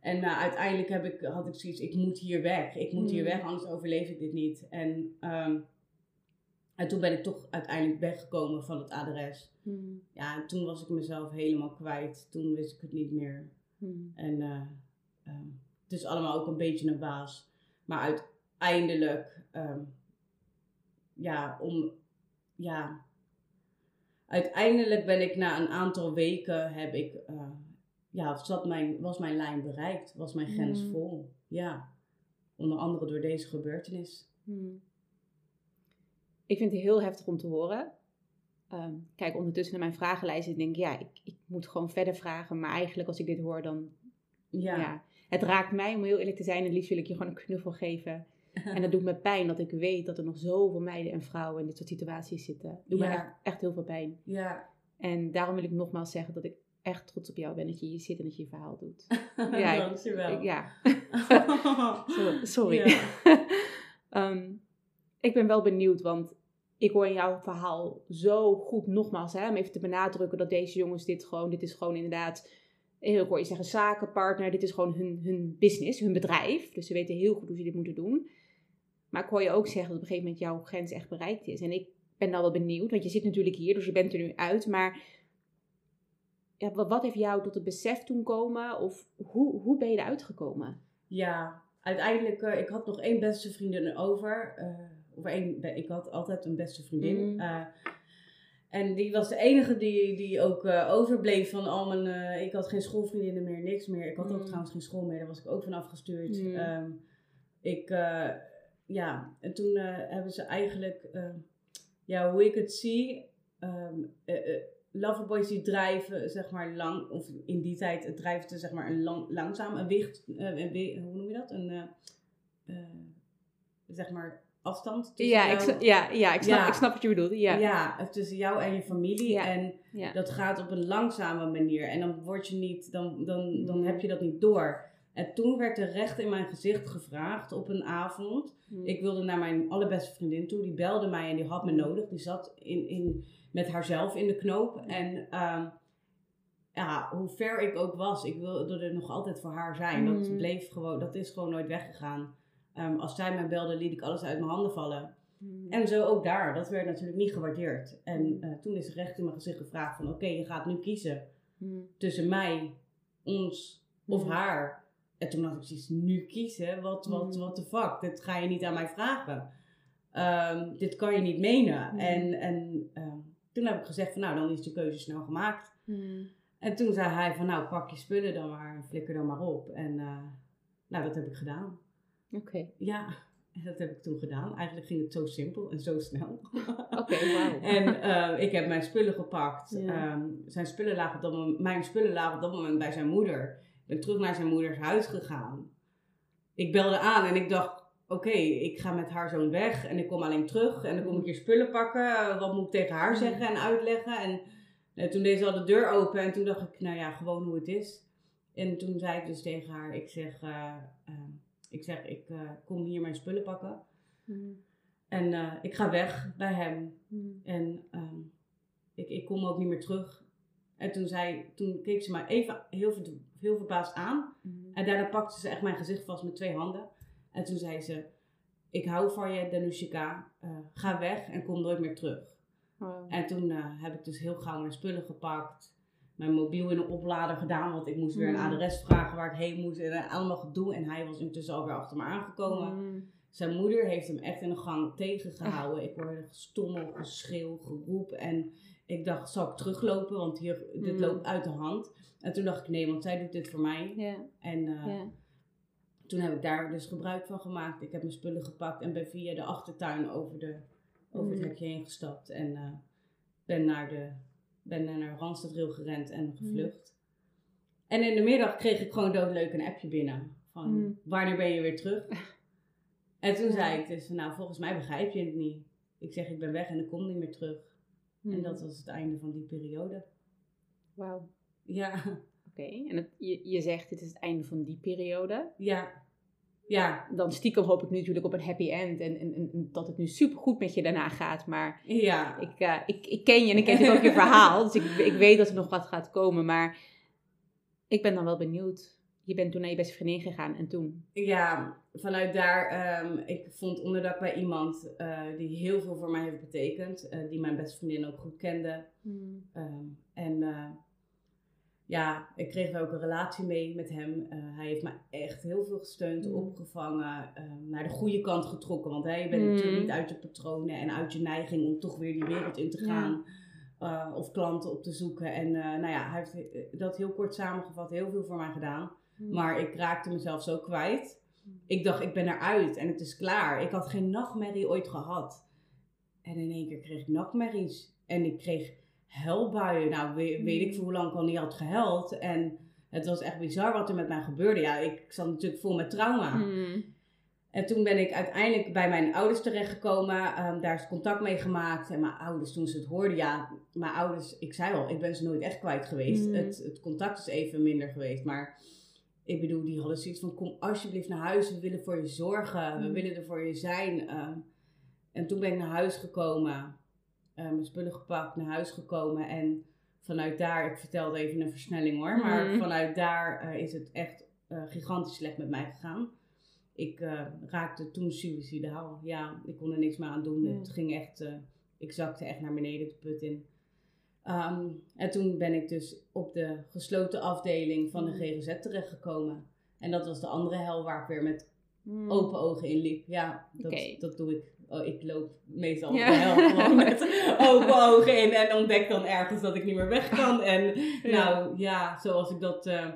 En nou, uiteindelijk heb ik, had ik zoiets, ik moet hier weg. Ik moet hier Mm. weg, anders overleef ik dit niet. En, ehm, en toen ben ik toch uiteindelijk weggekomen van het adres. Hmm. Ja, en toen was ik mezelf helemaal kwijt. Toen wist ik het niet meer. Hmm. En eh, ehm, het is allemaal ook een beetje een baas. Maar uiteindelijk, ja, om, ja, uiteindelijk ben ik na een aantal weken, heb ik, eh, ja, zat mijn, was mijn lijn bereikt, was mijn grens Mm. vol. Ja, onder andere door deze gebeurtenis. Hmm. Ik vind het heel heftig om te horen. Ehm, kijk, ondertussen naar mijn vragenlijst en denk ik, ja, ik, ik moet gewoon verder vragen. Maar eigenlijk als ik dit hoor, dan, Ja, ja. Het raakt mij, om heel eerlijk te zijn. En liefst wil ik je gewoon een knuffel geven. En dat doet me pijn dat ik weet dat er nog zoveel meiden en vrouwen in dit soort situaties zitten. Doet me echt, echt heel veel pijn. ja, En daarom wil ik nogmaals zeggen dat ik echt trots op jou ben dat je hier zit en dat je je verhaal doet. Ja, Dankjewel. Ik, ja. Sorry. Ja. Ehm, ik ben wel benieuwd, want ik hoor in jouw verhaal zo goed, nogmaals, hè, om even te benadrukken dat deze jongens dit gewoon, dit is gewoon inderdaad, ik hoor je zeggen zakenpartner, dit is gewoon hun, hun business, hun bedrijf. Dus ze weten heel goed hoe ze dit moeten doen. Maar ik hoor je ook zeggen dat op een gegeven moment jouw grens echt bereikt is. En ik ben dan wel benieuwd, want je zit natuurlijk hier, dus je bent er nu uit. Maar ja, wat heeft jou tot het besef toen komen? Of hoe, hoe ben je eruit gekomen? Ja, uiteindelijk, uh, ik had nog één beste vriendin over. Uh, of één, ik had altijd een beste vriendin. Mm. Uh, en die was de enige die, die ook overbleef van al mijn... ik had geen schoolvriendinnen meer, niks meer. Ik had ook mm. trouwens geen school meer, daar was ik ook van afgestuurd. Mm. Um, ik, ja, en toen hebben ze eigenlijk... ja, hoe ik het zie... Um, loverboys die drijven, zeg maar, lang, of in die tijd het drijfde, zeg maar, een lang, langzaam, een wicht, een, hoe noem je dat? Een, zeg maar, afstand tussen ja, jou. Ik, ja, ja, ik snap, ja. ik snap wat je bedoelt. Ja. ja, tussen jou en je familie. Ja. En ja. dat gaat op een langzame manier. En dan word je niet, dan, dan, dan heb je dat niet door. En toen werd er recht in mijn gezicht gevraagd op een avond. Hmm. Ik wilde naar mijn allerbeste vriendin toe. Die belde mij en die had me nodig. Die zat in, in met haarzelf in de knoop. En um, ja, hoe ver ik ook was, ik wilde er nog altijd voor haar zijn. Dat mm. bleef gewoon, dat is gewoon nooit weggegaan. Um, als zij mij belde, liet ik alles uit mijn handen vallen. En zo ook daar, dat werd natuurlijk niet gewaardeerd. En uh, toen is recht in mijn gezicht gevraagd van, oké, je gaat nu kiezen tussen mij, ons of haar. En toen had ik zoiets, nu kiezen? Wat, wat, what the fuck? Dat ga je niet aan mij vragen. Um, dit kan je niet menen. En, en toen heb ik gezegd van nou, dan is de keuze snel gemaakt. Hmm. En toen zei hij van nou, pak je spullen dan maar en flikker dan maar op. En uh, nou, dat heb ik gedaan. Oké. Ja, dat heb ik toen gedaan. Eigenlijk ging het zo simpel en zo snel. Oké, okay, wow. En uh, ik heb mijn spullen gepakt. Um, zijn spullen lagen op dat moment, mijn spullen lagen op dat moment bij zijn moeder. Ik ben terug naar zijn moeders huis gegaan. Ik belde aan en ik dacht, oké, ik ga met haar zo'n weg en ik kom alleen terug en dan kom ik je spullen pakken. Wat moet ik tegen haar zeggen en uitleggen? En, en toen deed ze al de deur open en toen dacht ik, nou ja, gewoon hoe het is. En toen zei ik dus tegen haar, ik zeg, uh, uh, ik, zeg ik uh, kom hier mijn spullen pakken. Mm. En ik ga weg bij hem. Mm. En um, ik, ik kom ook niet meer terug. En toen, zei, toen keek ze mij even heel, heel verbaasd aan. Mm. En daarna pakte ze echt mijn gezicht vast met twee handen. En toen zei ze, ik hou van je, Danushika, uh, ga weg en kom nooit meer terug. En toen uh, heb ik dus heel gauw mijn spullen gepakt, mijn mobiel in een oplader gedaan, want ik moest weer een mm. adres vragen waar ik heen moest en allemaal gedoe. En hij was intussen alweer achter me aangekomen. Mm. Zijn moeder heeft hem echt in de gang tegengehouden. Ik hoorde gestommel, geschreeuw, geroep en ik dacht, zal ik teruglopen, want hier, dit mm. loopt uit de hand. En toen dacht ik, nee, want zij doet dit voor mij. Yeah. En uh, toen heb ik daar dus gebruik van gemaakt. Ik heb mijn spullen gepakt en ben via de achtertuin over, de, over het mhm. hekje heen gestapt. En uh, ben naar de ben naar Randstadrail gerend en mhm. gevlucht. En in de middag kreeg ik gewoon doodleuk een appje binnen. Van, wanneer ben je weer terug? en toen zei ik dus, nou volgens mij begrijp je het niet. Ik zeg, ik ben weg en ik kom niet meer terug. En dat was het einde van die periode. Wauw. Ja. Oké, en het, je, je zegt dit is het einde van die periode. Ja. Ja. Dan stiekem hoop ik nu natuurlijk op een happy end en, en, en dat het nu super goed met je daarna gaat. Maar ja. ik, uh, ik, ik ken je en ik ken ook je verhaal. Dus ik, ik weet dat er nog wat gaat komen. Maar ik ben dan wel benieuwd. Je bent toen naar je beste vriendin gegaan en toen? Ja, vanuit daar, um, ik vond onderdak bij iemand uh, die heel veel voor mij heeft betekend. Uh, die mijn beste vriendin ook goed kende. Hmm. Um, en ja, ik kreeg ook een relatie mee met hem. Hij heeft me echt heel veel gesteund, mm. opgevangen, uh, naar de goede kant getrokken. Want hè, je bent mm. natuurlijk niet uit je patronen en uit je neiging om toch weer die wereld in te gaan. Uh, of klanten op te zoeken. En nou ja, hij heeft dat heel kort samengevat, heel veel voor mij gedaan. Mm. Maar ik raakte mezelf zo kwijt. Ik dacht, ik ben eruit en het is klaar. Ik had geen nachtmerrie ooit gehad. En in één keer kreeg ik nachtmerries. En ik kreeg helbuien. Nou, weet, weet ik mm. voor hoe lang ik al niet had gehuild. En het was echt bizar wat er met mij gebeurde. Ja, ik zat natuurlijk vol met trauma. Mm. En toen ben ik uiteindelijk bij mijn ouders terechtgekomen. Um, daar is contact mee gemaakt. En mijn ouders, toen ze het hoorden, ja, mijn ouders, ik zei al, ik ben ze nooit echt kwijt geweest. Mm. Het, het contact is even minder geweest. Maar ik bedoel, die hadden zoiets van: kom alsjeblieft naar huis. We willen voor je zorgen. We Mm. willen er voor je zijn. Um, en toen ben ik naar huis gekomen. uh, mijn spullen gepakt, naar huis gekomen. En vanuit daar, ik vertelde even een versnelling hoor. Maar Mhm. vanuit daar uh, is het echt uh, gigantisch slecht met mij gegaan. Ik uh, raakte toen suicidaal. Ja, ik kon er niks meer aan doen. Het ging echt, ik zakte echt naar beneden de put in. Um, en toen ben ik dus op de gesloten afdeling van de Mhm. GGZ terechtgekomen. En dat was de andere hel waar ik weer met Mm. open ogen in liep. Ja, dat, dat doe ik. Oh, ik loop meestal Ja. op de hel gewoon met open ogen in. En ontdek dan ergens dat ik niet meer weg kan. En nou ja, zoals ik dat uh,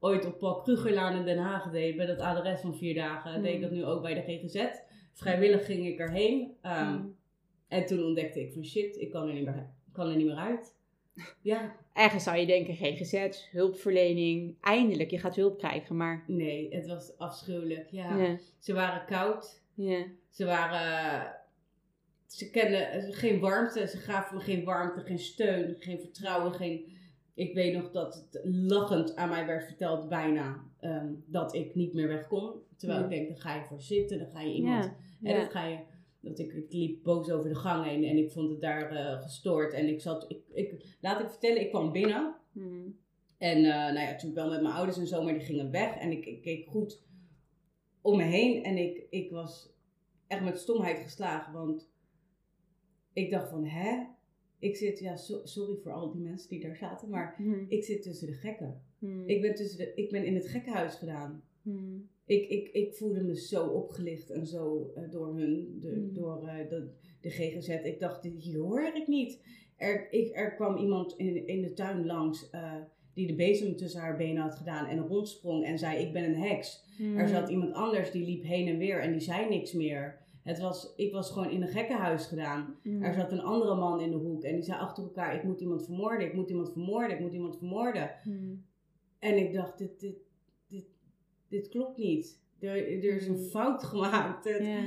ooit op Paul Krugerlaan in Den Haag deed. Bij dat adres van vier dagen. Mm. Deed ik dat nu ook bij de GGZ. Vrijwillig ging ik erheen. Um, Mm. En toen ontdekte ik van shit, ik kan er niet meer, ik kan er niet meer uit. Ja, Ergens zou je denken, GGZ, hulpverlening, eindelijk, je gaat hulp krijgen, maar... nee, het was afschuwelijk. Ja. Ja, Ze waren koud. ja. Ze waren. Ze kenden geen warmte. Ze gaven me geen warmte, geen steun, geen vertrouwen. Geen... Ik weet nog dat het lachend aan mij werd verteld, bijna, um, dat ik niet meer weg kon. Terwijl Ja. ik denk, dan ga je voor zitten, dan ga je iemand. Ja, En dan ga je. Dat ik, ik liep boos over de gang heen en ik vond het daar uh, gestoord. En ik zat. Ik, ik, laat ik vertellen, ik kwam binnen. Mm. En uh, nou ja, natuurlijk wel met mijn ouders en zo, maar die gingen weg. En ik, ik keek goed om me heen. En ik, ik was echt met stomheid geslagen. Want ik dacht van, hè? Ik zit, ja, so, sorry voor al die mensen die daar zaten. Maar Mm. ik zit tussen de gekken. Mm. Ik ben, tussen de, ik ben in het gekkenhuis gedaan. Mm. Ik, ik, ik voelde me zo opgelicht en zo uh, door hun, de, Mm. door uh, de, de GGZ. Ik dacht, hier hoor ik niet. Er, ik, er kwam iemand in, in de tuin langs uh, die de bezem tussen haar benen had gedaan en rondsprong en zei, ik ben een heks. Mm. Er zat iemand anders die liep heen en weer en die zei niks meer. Het was, ik was gewoon in een gekkenhuis gedaan. Mm. Er zat een andere man in de hoek en die zei achter elkaar, ik moet iemand vermoorden, ik moet iemand vermoorden, ik moet iemand vermoorden. Mm. En ik dacht, dit, dit, dit klopt niet. Er, er is een Mm. fout gemaakt. Het- Ja.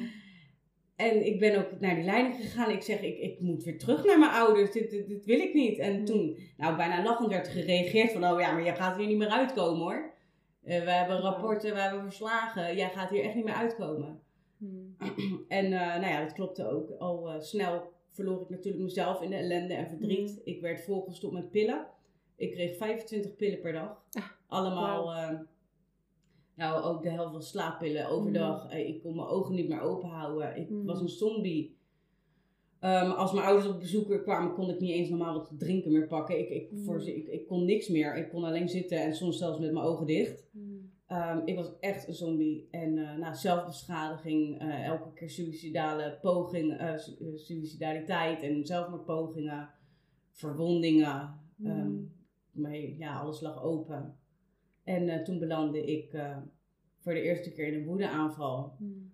En ik ben ook naar die leiding gegaan. Ik zeg, ik, ik moet weer terug naar mijn ouders. Dit, dit, dit wil ik niet. En Mm. toen, nou bijna lachend werd gereageerd van, oh ja, maar jij gaat hier niet meer uitkomen hoor. Eh, we hebben rapporten, we hebben verslagen. Jij gaat hier echt niet meer uitkomen. Mm. En uh, nou ja, dat klopte ook. Al uh, snel verloor ik natuurlijk mezelf in de ellende en verdriet. Ik werd volgestopt met pillen. Ik kreeg 25 pillen per dag. Ah, Allemaal, nou ook de helft van slaappillen overdag. Mm. Ik kon mijn ogen niet meer open houden. Ik Mm. was een zombie. Um, als mijn ouders op bezoek kwamen, kon ik niet eens normaal wat te drinken meer pakken. Ik, ik, Mm. voor, ik, ik kon niks meer. Ik kon alleen zitten en soms zelfs met mijn ogen dicht. Mm. Um, ik was echt een zombie. En uh, nou, zelfbeschadiging, uh, elke keer suicidale poging, uh, su suicidaliteit en zelfmoordpogingen, verwondingen. Um, maar ja, alles lag open. En uh, toen belandde ik uh, voor de eerste keer in een woedeaanval. Mm.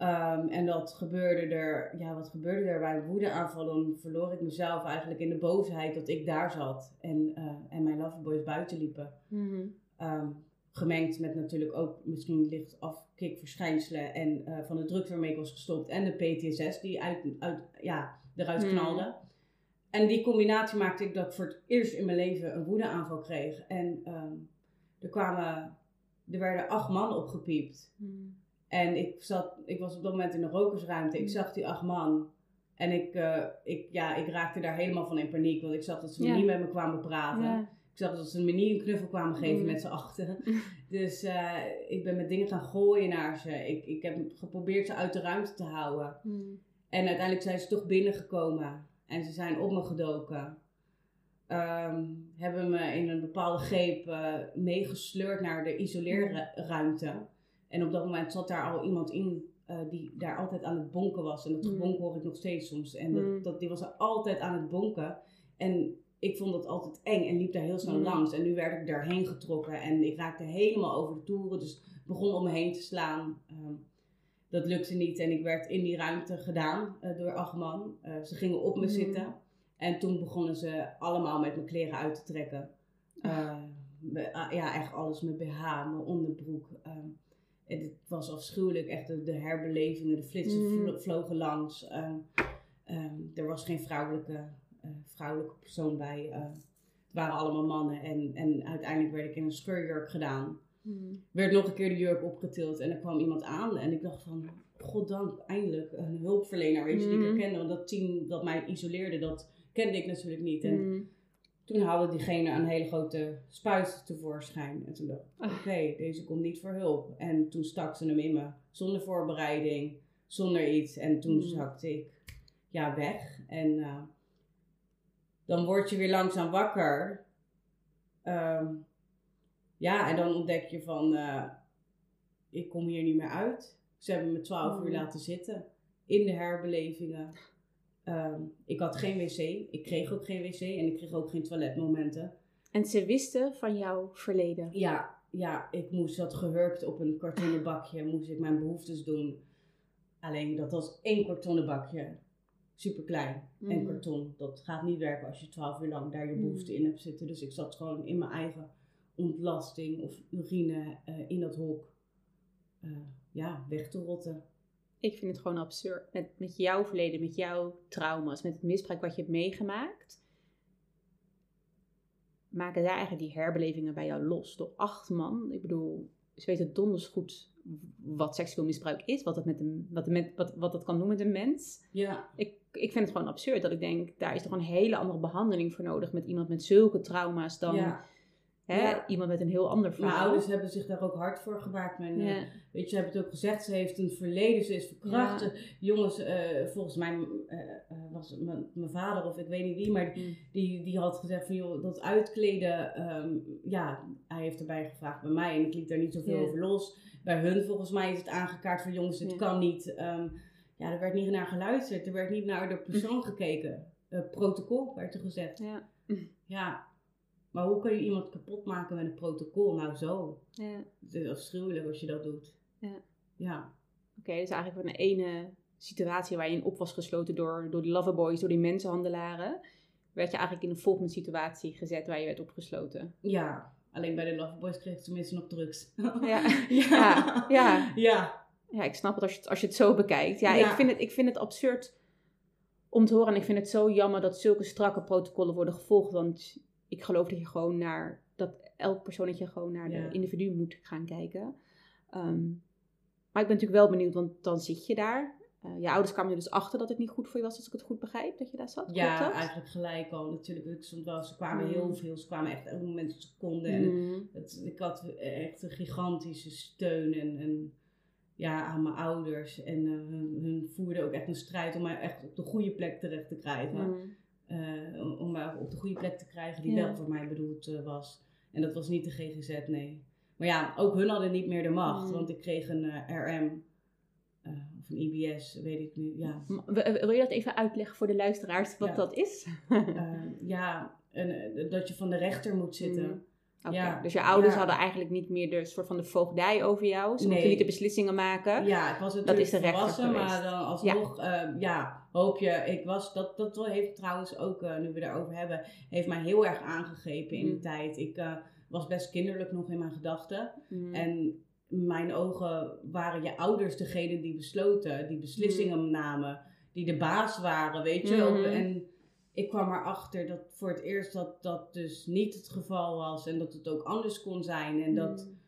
Um, en dat gebeurde er, ja, wat gebeurde er bij een woedeaanval? Dan verloor ik mezelf eigenlijk in de boosheid dat ik daar zat en, uh, en mijn loverboys buiten liepen. Mm. Um, gemengd met natuurlijk ook misschien licht afkikverschijnselen en uh, van de drugs waarmee ik was gestopt en de PTSS die uit, uit, ja, eruit Hmm. knalde. En die combinatie maakte ik dat ik voor het eerst in mijn leven een woedeaanval kreeg. En um, er kwamen, er werden acht man opgepiept. Mm. En ik, zat, ik was op dat moment in een rokersruimte. Ik Mm. zag die acht man. En ik, uh, ik, ja, ik raakte daar helemaal van in paniek. Want ik zag dat ze Ja. niet met me kwamen praten. Ja. Ik zag dat ze me niet een knuffel kwamen geven Mm. met z'n achten. Dus uh, ik ben met dingen gaan gooien naar ze. Ik, ik heb geprobeerd ze uit de ruimte te houden. Mm. En uiteindelijk zijn ze toch binnengekomen. En ze zijn op me gedoken. Um, hebben me in een bepaalde greep uh, meegesleurd naar de isoleerruimte. En op dat moment zat daar al iemand in uh, die daar altijd aan het bonken was. En dat Mm. gebonk hoor ik nog steeds soms. En dat, Mm. dat, die was er altijd aan het bonken. En ik vond dat altijd eng en liep daar heel snel Mm. langs. En nu werd ik daarheen getrokken en ik raakte helemaal over de toeren. Dus begon om me heen te slaan. Um, dat lukte niet en ik werd in die ruimte gedaan uh, door acht man. Uh, ze gingen op me Mm. zitten. En toen begonnen ze allemaal met mijn kleren uit te trekken. Uh, ja, echt alles. Mijn BH, mijn onderbroek. Um, En het was afschuwelijk, echt de, de herbelevingen, de flitsen Mm. vlo- vlogen langs. Ehm, ehm, er was geen vrouwelijke, eh, vrouwelijke persoon bij. eh, het waren allemaal mannen. En, en uiteindelijk werd ik in een scheurjurk gedaan. Hmm. Werd nog een keer de jurk opgetild en er kwam iemand aan. En ik dacht van, goddank, eindelijk een hulpverlener, weet je, die ik herkende. Want dat team dat mij isoleerde, dat kende ik natuurlijk niet. En Hmm. toen haalde diegene een hele grote spuit tevoorschijn. En toen dacht ik, oké, deze komt niet voor hulp. En toen stak ze hem in me, zonder voorbereiding, zonder iets. En toen Mm. zakte ik ja, weg. En eh, dan word je weer langzaam wakker. Ehm, ja, en dan ontdek je van, eh, ik kom hier niet meer uit. Ze hebben me twaalf Mm. uur laten zitten in de herbelevingen. Ehm, ik had geen wc, ik kreeg ook geen wc en ik kreeg ook geen toiletmomenten. En ze wisten van jouw verleden. Ja, ja, ik moest dat gehurkt op een kartonnen bakje, moest ik mijn behoeftes doen. Alleen dat was één kartonnen bakje, super klein. En Mm. karton, dat gaat niet werken als je twaalf uur lang daar je Mm. behoefte in hebt zitten. Dus ik zat gewoon in mijn eigen ontlasting of urine eh, in dat hok. eh, ja, weg te rotten. Ik vind het gewoon absurd. Met, met jouw verleden, met jouw trauma's, met het misbruik wat je hebt meegemaakt. Maken daar eigenlijk die herbelevingen bij jou los. Door acht man. Ik bedoel, ze weten donders goed wat seksueel misbruik is. Wat dat, met een, wat, de men- wat, wat dat kan doen met een mens. Ja, Ik, ik vind het gewoon absurd dat ik denk, daar is toch een hele andere behandeling voor nodig. Met iemand met zulke trauma's dan ja. Hè, Ja. iemand met een heel ander Mijn verhaal. ouders hebben zich daar ook hard voor gemaakt. Mijn, eh, ja. Weet je, ze hebben het ook gezegd, ze heeft een verleden, ze is verkracht. Ja. Jongens, eh, volgens mij eh, eh, was het mijn mijn vader of ik weet niet wie, maar Mm. die, die had gezegd van joh, dat uitkleden, ehm, ja, hij heeft erbij gevraagd bij mij en ik liet daar niet zoveel over los. Bij hun volgens mij is het aangekaart van jongens, dit kan niet. Ehm, ja, er werd niet naar geluisterd, er werd niet naar de persoon gekeken. Eh, protocol werd er gezegd. Ja. Ja, maar hoe kun je iemand kapot maken met een protocol? Nou zo. Ja. Het is afschuwelijk als je dat doet. Ja. Ja. Oké, dus eigenlijk van de ene situatie waar je in op was gesloten door, door die loverboys, door die mensenhandelaren, werd je eigenlijk in een volgende situatie gezet waar je werd opgesloten. Ja, alleen bij de Loveboys kreeg ik tenminste nog drugs. Ja, ja. ja, ja. Ja. ja ik snap het als je het, als je het zo bekijkt. Ja, Ja. Ik, vind het, ik vind het absurd om te horen en ik vind het zo jammer dat zulke strakke protocollen worden gevolgd, want ik geloof dat je gewoon naar, dat elk persoonetje gewoon naar de individu moet gaan kijken. Ehm, maar ik ben natuurlijk wel benieuwd, want dan zit je daar. Eh, je ouders kwamen er dus achter dat het niet goed voor je was, als ik het goed begrijp, dat je daar zat. Ja, dat? eigenlijk gelijk al. Natuurlijk, stond wel, ze kwamen Mm. heel veel. Ze kwamen echt elk moment een seconde. En Mm. het, ik had echt een gigantische steun en, en ja, aan mijn ouders. En eh, hun, hun voerden ook echt een strijd om mij echt op de goede plek terecht te krijgen. Mm. Eh, om, mij op de goede plek te krijgen die Ja. wel voor mij bedoeld eh, was. En dat was niet de GGZ, nee. Maar ja, ook hun hadden niet meer de macht. Mm. Want ik kreeg een eh, RM of een IBS, weet ik nu. Ja, Wil je dat even uitleggen voor de luisteraars wat Ja. dat is? Ja en, dat je van de rechter moet zitten. Mm. Ja. Dus je ouders Ja. hadden eigenlijk niet meer de soort van de voogdij over jou. Ze Nee. niet de beslissingen maken. Ja, ik was Dat natuurlijk is de rechter volwassen, maar dan alsnog, ja. ja, hoop je, ik was, dat, dat heeft trouwens ook, eh, nu we daarover hebben, heeft mij heel erg aangegrepen in Mm. die tijd. Ik eh, was best kinderlijk nog in mijn gedachten. Mm. En in mijn ogen waren je ouders degene die besloten, die beslissingen namen, die de baas waren, weet je. Ook- En ik kwam erachter dat voor het eerst dat dat dus niet het geval was en dat het ook anders kon zijn. En dat, Mm.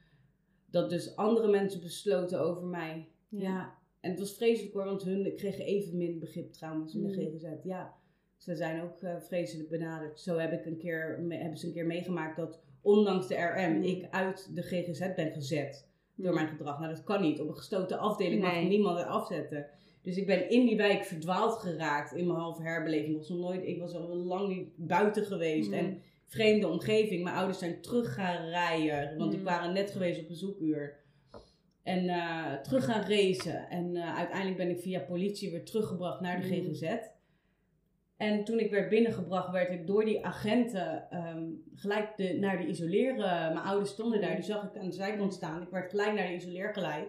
dat dus andere mensen besloten over mij. Ja. Ja. En het was vreselijk hoor, want hun kregen evenmin begrip trouwens in de Mm. GGZ. Ja, ze zijn ook eh, vreselijk benaderd. Zo heb ik een keer, me- hebben ze een keer meegemaakt dat ondanks de RM Mm. ik uit de GGZ ben gezet door mijn gedrag. Nou, dat kan niet. Op een gestoten afdeling mag Nee. niemand er afzetten. Dus ik ben in die wijk verdwaald geraakt in mijn halve herbeleving. Ik was, nog nooit, ik was al lang niet buiten geweest. Mm. En vreemde omgeving. Mijn ouders zijn terug gaan rijden, want die Mm. waren net geweest op bezoekuur. En eh, terug gaan racen. En eh, uiteindelijk ben ik via politie weer teruggebracht naar de Mm. GGZ. En toen ik werd binnengebracht, werd ik door die agenten ehm, gelijk de, naar de isoleer. eh, mijn ouders stonden daar, die zag ik aan de zijkant staan. Ik werd gelijk naar de isoleer geleid.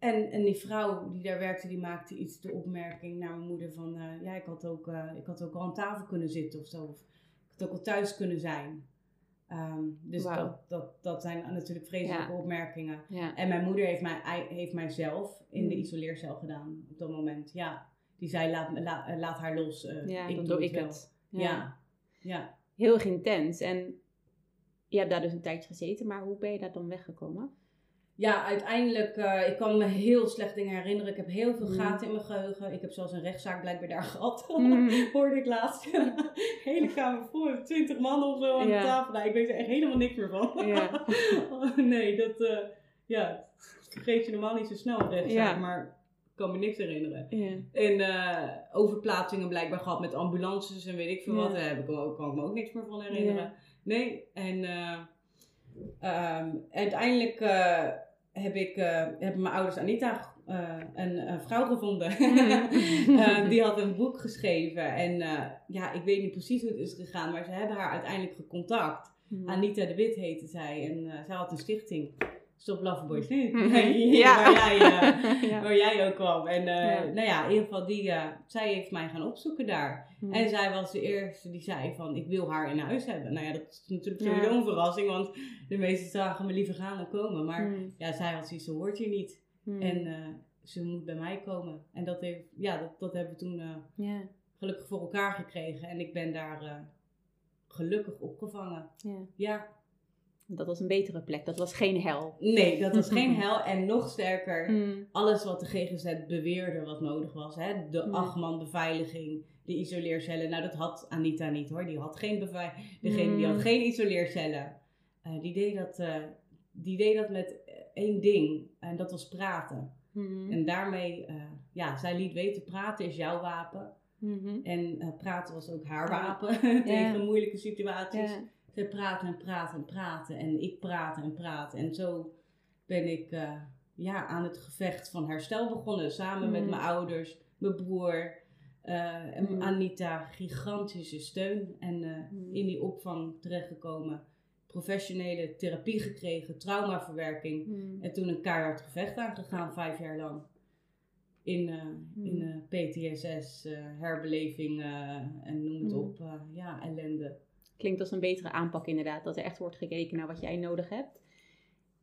En, en die vrouw die daar werkte, die maakte iets de opmerking naar mijn moeder van... eh, ja, ik had, ook, eh, ik had ook al aan tafel kunnen zitten of zo. Of ik had ook al thuis kunnen zijn. Ehm, dus dat, dat, dat zijn natuurlijk vreselijke Ja. opmerkingen. Ja. En mijn moeder heeft mij, heeft mij zelf in de Hmm. isoleercel gedaan op dat moment. Ja, die zei laat, me- la- eh, laat haar los. eh, ja, ik dan doe doe ik het. Ja. ja. Heel erg intens. En je hebt daar dus een tijdje gezeten, maar hoe ben je daar dan weggekomen? Ja, uiteindelijk, eh, ik kan me heel slecht dingen herinneren. Ik heb heel veel Mm. gaten in mijn geheugen. Ik heb zelfs een rechtszaak blijkbaar daar gehad. Mm. Hoorde ik laatst. Hele kamer vol, met 20 man of zo aan Ja. de tafel. Nou, ik weet er echt helemaal niks meer van. Ja. nee, dat, eh, ja, vergeet je normaal niet zo snel een rechtszaak, Ja. maar ik kan me niks herinneren. Ja. En eh, overplaatsingen blijkbaar gehad met ambulances en weet ik veel wat. Daar heb ik ook, kan ik me ook niks meer van herinneren. Nee, en eh, ehm, uiteindelijk heb ik, hebben mijn ouders Anita eh, een, een vrouw gevonden. Eh, die had een boek geschreven. En ja, ik weet niet precies hoe het is gegaan, maar ze hebben haar uiteindelijk gecontact. Mm. Anita de Wit heette zij. En zij had een stichting. Stop Loverboys nu. Ja. Waar, jij, eh, Ja. waar jij ook kwam. En eh, nou ja, in ieder geval, die, eh, zij heeft mij gaan opzoeken daar. Mm. En zij was de eerste die zei van, ik wil haar in huis hebben. Nou ja, dat is natuurlijk sowieso een verrassing, want de meesten zagen me liever gaan dan komen. Maar Mm. ja, zij had zoiets, ze hoort hier niet. Mm. En ze moet bij mij komen. En dat, heeft, ja, dat, dat hebben we toen ja. gelukkig voor elkaar gekregen. En ik ben daar gelukkig opgevangen. Ja. Ja, Dat was een betere plek. Dat was geen hel. nee, dat was geen hel. En nog sterker, Mm. alles wat de GGZ beweerde wat nodig was. Hè? De achtman beveiliging, de isoleercellen. Nou, dat had Anita niet hoor. Die had geen, bevei- Degene die Mm. had geen isoleercellen. Eh, die, deed dat, eh, die deed dat met één ding. En dat was praten. Mm. En daarmee, eh, ja, zij liet weten, praten is jouw wapen. Mhm. En eh, praten was ook haar Ja. wapen tegen moeilijke situaties. Ja. Zij praten en praten en praten. En ik praten en praten. En zo ben ik eh, ja, aan het gevecht van herstel begonnen. Samen met Mm. mijn ouders, mijn broer eh, en Mm. Anita. Gigantische steun. En eh, Mm. in die opvang terechtgekomen. Professionele therapie gekregen, traumaverwerking. En toen een keihard gevecht aangegaan, vijf jaar lang. In, in PTSS, herbeleving en noem het op. ja, ellende. Klinkt als een betere aanpak inderdaad. Dat er echt wordt gekeken naar wat jij nodig hebt.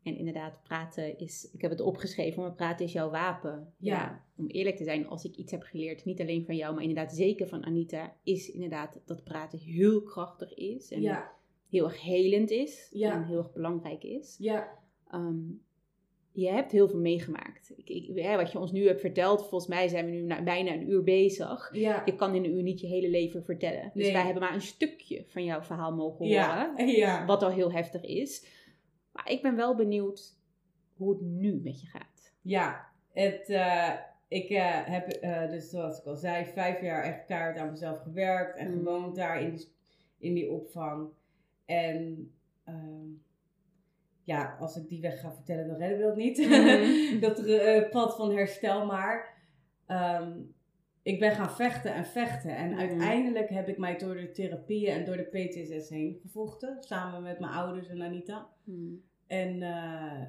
En inderdaad, praten is, ik heb het opgeschreven, maar praten is jouw wapen. Ja. Om eerlijk te zijn, als ik iets heb geleerd, niet alleen van jou, maar inderdaad zeker van Anita, is inderdaad dat praten heel krachtig is. En Ja, heel erg helend is. Ja. En heel erg belangrijk is. ja, Ehm, je hebt heel veel meegemaakt. Ik, ik, hè, wat je ons nu hebt verteld, volgens mij zijn we nu na- bijna een uur bezig. ja. Je kan in een uur niet je hele leven vertellen. Dus Nee. wij hebben maar een stukje van jouw verhaal mogen horen. Ja, ja. Wat al heel heftig is. Maar ik ben wel benieuwd hoe het nu met je gaat. Ja, het, eh, ik eh, heb eh, dus zoals ik al zei, vijf jaar echt keihard aan mezelf gewerkt en Mm. gewoond daar in die, in die opvang. En ehm, ja, als ik die weg ga vertellen, dan redden we dat niet. Mhm. dat eh, pad van herstel maar. Ehm, ik ben gaan vechten en vechten. En Mhm. uiteindelijk heb ik mij door de therapieën en door de PTSS heen gevochten. Samen met mijn ouders en Anita. Hmm. En eh,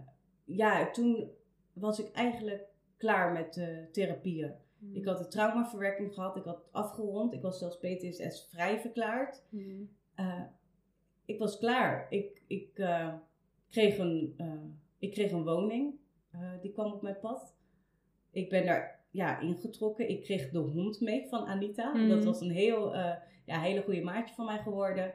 ja, toen was ik eigenlijk klaar met de therapieën. Ik had de traumaverwerking gehad, ik had het afgerond, ik was zelfs PTSS vrij verklaard. Eh, ik was klaar. Ik, ik, eh, kreeg, een, eh, ik kreeg een woning, eh, die kwam op mijn pad. Ik ben daar ja, ingetrokken. Ik kreeg de hond mee van Anita. Mhm. Dat was een heel, eh, ja, hele goede maatje van mij geworden.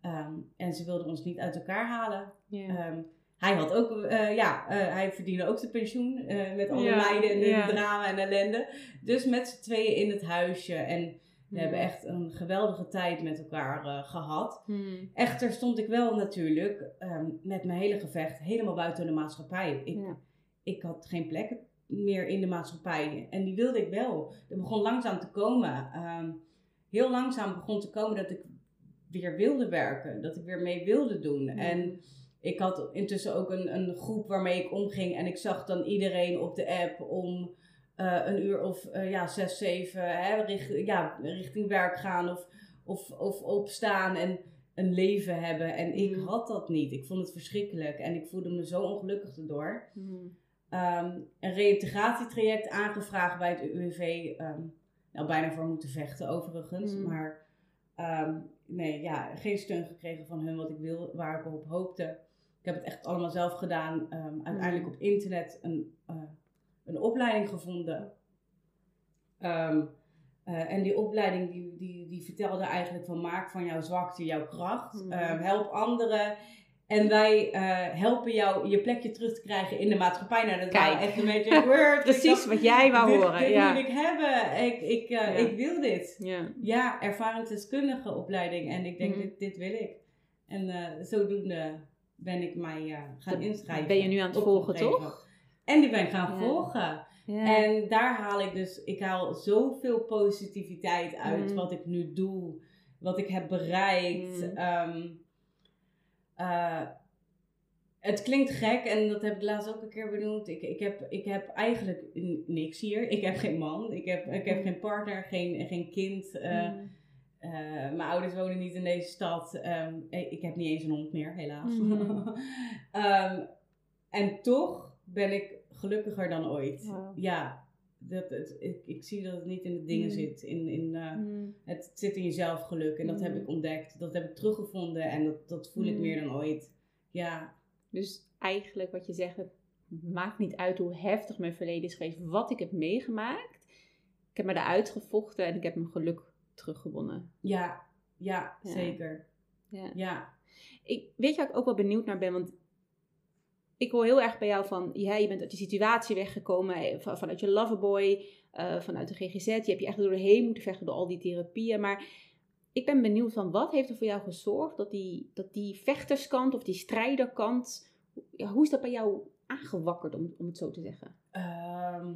Ehm, en ze wilde ons niet uit elkaar halen. Ehm, hij had ook, ja, hij verdiende ook zijn pensioen met alle Ja, meiden en ja. drama en ellende. Dus met z'n tweeën in het huisje. En we Hmm. hebben echt een geweldige tijd met elkaar eh, gehad. Hmm. Echter stond ik wel natuurlijk ehm, met mijn hele gevecht helemaal buiten de maatschappij. Ik, Ja. ik had geen plek meer in de maatschappij. En die wilde ik wel. Er begon langzaam te komen. ehm, heel langzaam begon te komen dat ik weer wilde werken. Dat ik weer mee wilde doen. Hmm. En ik had intussen ook een, een groep waarmee ik omging. En ik zag dan iedereen op de app om eh, een uur of eh, ja, zes, zeven hè, richt, ja, richting werk gaan. Of, of, of opstaan en een leven hebben. En ik Mm. had dat niet. Ik vond het verschrikkelijk. En ik voelde me zo ongelukkig erdoor. Hmm. Ehm, een reïntegratietraject aangevraagd bij het UWV. ehm, nou, bijna voor moeten vechten overigens. Mm. Maar ehm, nee, ja, geen steun gekregen van hun wat ik wil, waar ik op hoopte. Ik heb het echt allemaal zelf gedaan. Ehm, uiteindelijk Mm. op internet een, eh, een opleiding gevonden. Ehm, eh, en die opleiding die, die, die vertelde eigenlijk van maak van jouw zwakte jouw kracht. Mhm. Ehm, help anderen. En wij eh, helpen jou je plekje terug te krijgen in de maatschappij. Nou, dat Kijk. echt een beetje word. Precies dacht, wat jij wou dit, horen. Dit ja. moet ik hebben. Ik, ik, eh, Ja. ik wil dit. Ja. Ja, ervaringsdeskundige opleiding. En ik denk, Mhm. dit, dit wil ik. En zodoende ben ik mij gaan inschrijven. ben je nu aan het volgen, toch? En die ben ik gaan Ja. volgen. Ja. En daar haal ik dus, ik haal zoveel positiviteit uit Mhm. wat ik nu doe, wat ik heb bereikt. Mhm. Ehm, eh, het klinkt gek en dat heb ik laatst ook een keer benoemd. Ik, ik, heb, ik heb eigenlijk niks hier. Ik heb geen man, ik heb, ik heb geen partner, geen, geen kind. eh, eh, mijn ouders wonen niet in deze stad. Ehm, ik heb niet eens een hond meer, helaas. Ehm, en toch ben ik gelukkiger dan ooit. Ja, dat, het, ik, ik zie dat het niet in de dingen Mhm. zit. In, in, eh, Mm. het zit in jezelf geluk. En dat heb Mhm. ik ontdekt. Dat heb ik teruggevonden. En dat, dat voel ik meer dan ooit. Ja, Dus eigenlijk wat je zegt, het maakt niet uit hoe heftig mijn verleden is geweest, wat ik heb meegemaakt. Ik heb me eruit gevochten en ik heb mijn geluk teruggewonnen. ja, ja, Ja. zeker. Ja. Ja, Ik, weet je waar ik ook wel benieuwd naar ben? Want ik hoor heel erg bij jou van, ja, je bent uit die situatie weggekomen, eh, van- vanuit je loverboy, eh, vanuit de GGZ. Je hebt je echt doorheen moeten vechten door al die therapieën. Maar ik ben benieuwd van, wat heeft er voor jou gezorgd dat die, dat die vechterskant of die strijderkant, ja, hoe is dat bij jou aangewakkerd, om, om het zo te zeggen? Ehm,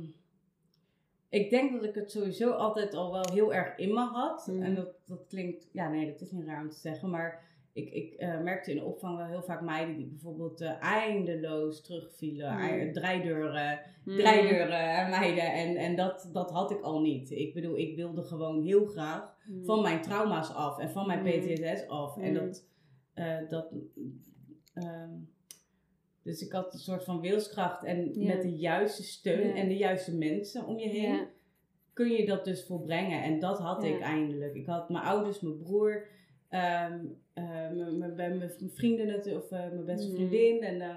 ik denk dat ik het sowieso altijd al wel heel erg in me had. Mm. En dat, dat klinkt, ja nee, dat is niet raar om te zeggen. Maar ik, ik eh, merkte in de opvang wel heel vaak meiden die bijvoorbeeld eh, eindeloos terugvielen. Mm. ei- Draaideuren, Hmm. meiden. En, en dat, dat had ik al niet. Ik bedoel, ik wilde gewoon heel graag Hmm. van mijn trauma's af en van mijn Mm. PTSS af. En dat, eh, dat ehm, dus ik had een soort van wilskracht en Ja. met de juiste steun Ja. en de juiste mensen om je heen Ja. kun je dat dus volbrengen. En dat had ik eindelijk. Ik had mijn ouders, mijn broer, ehm, eh, mijn- vrienden natuurlijk, of eh, mijn beste Mm. vriendin. En eh,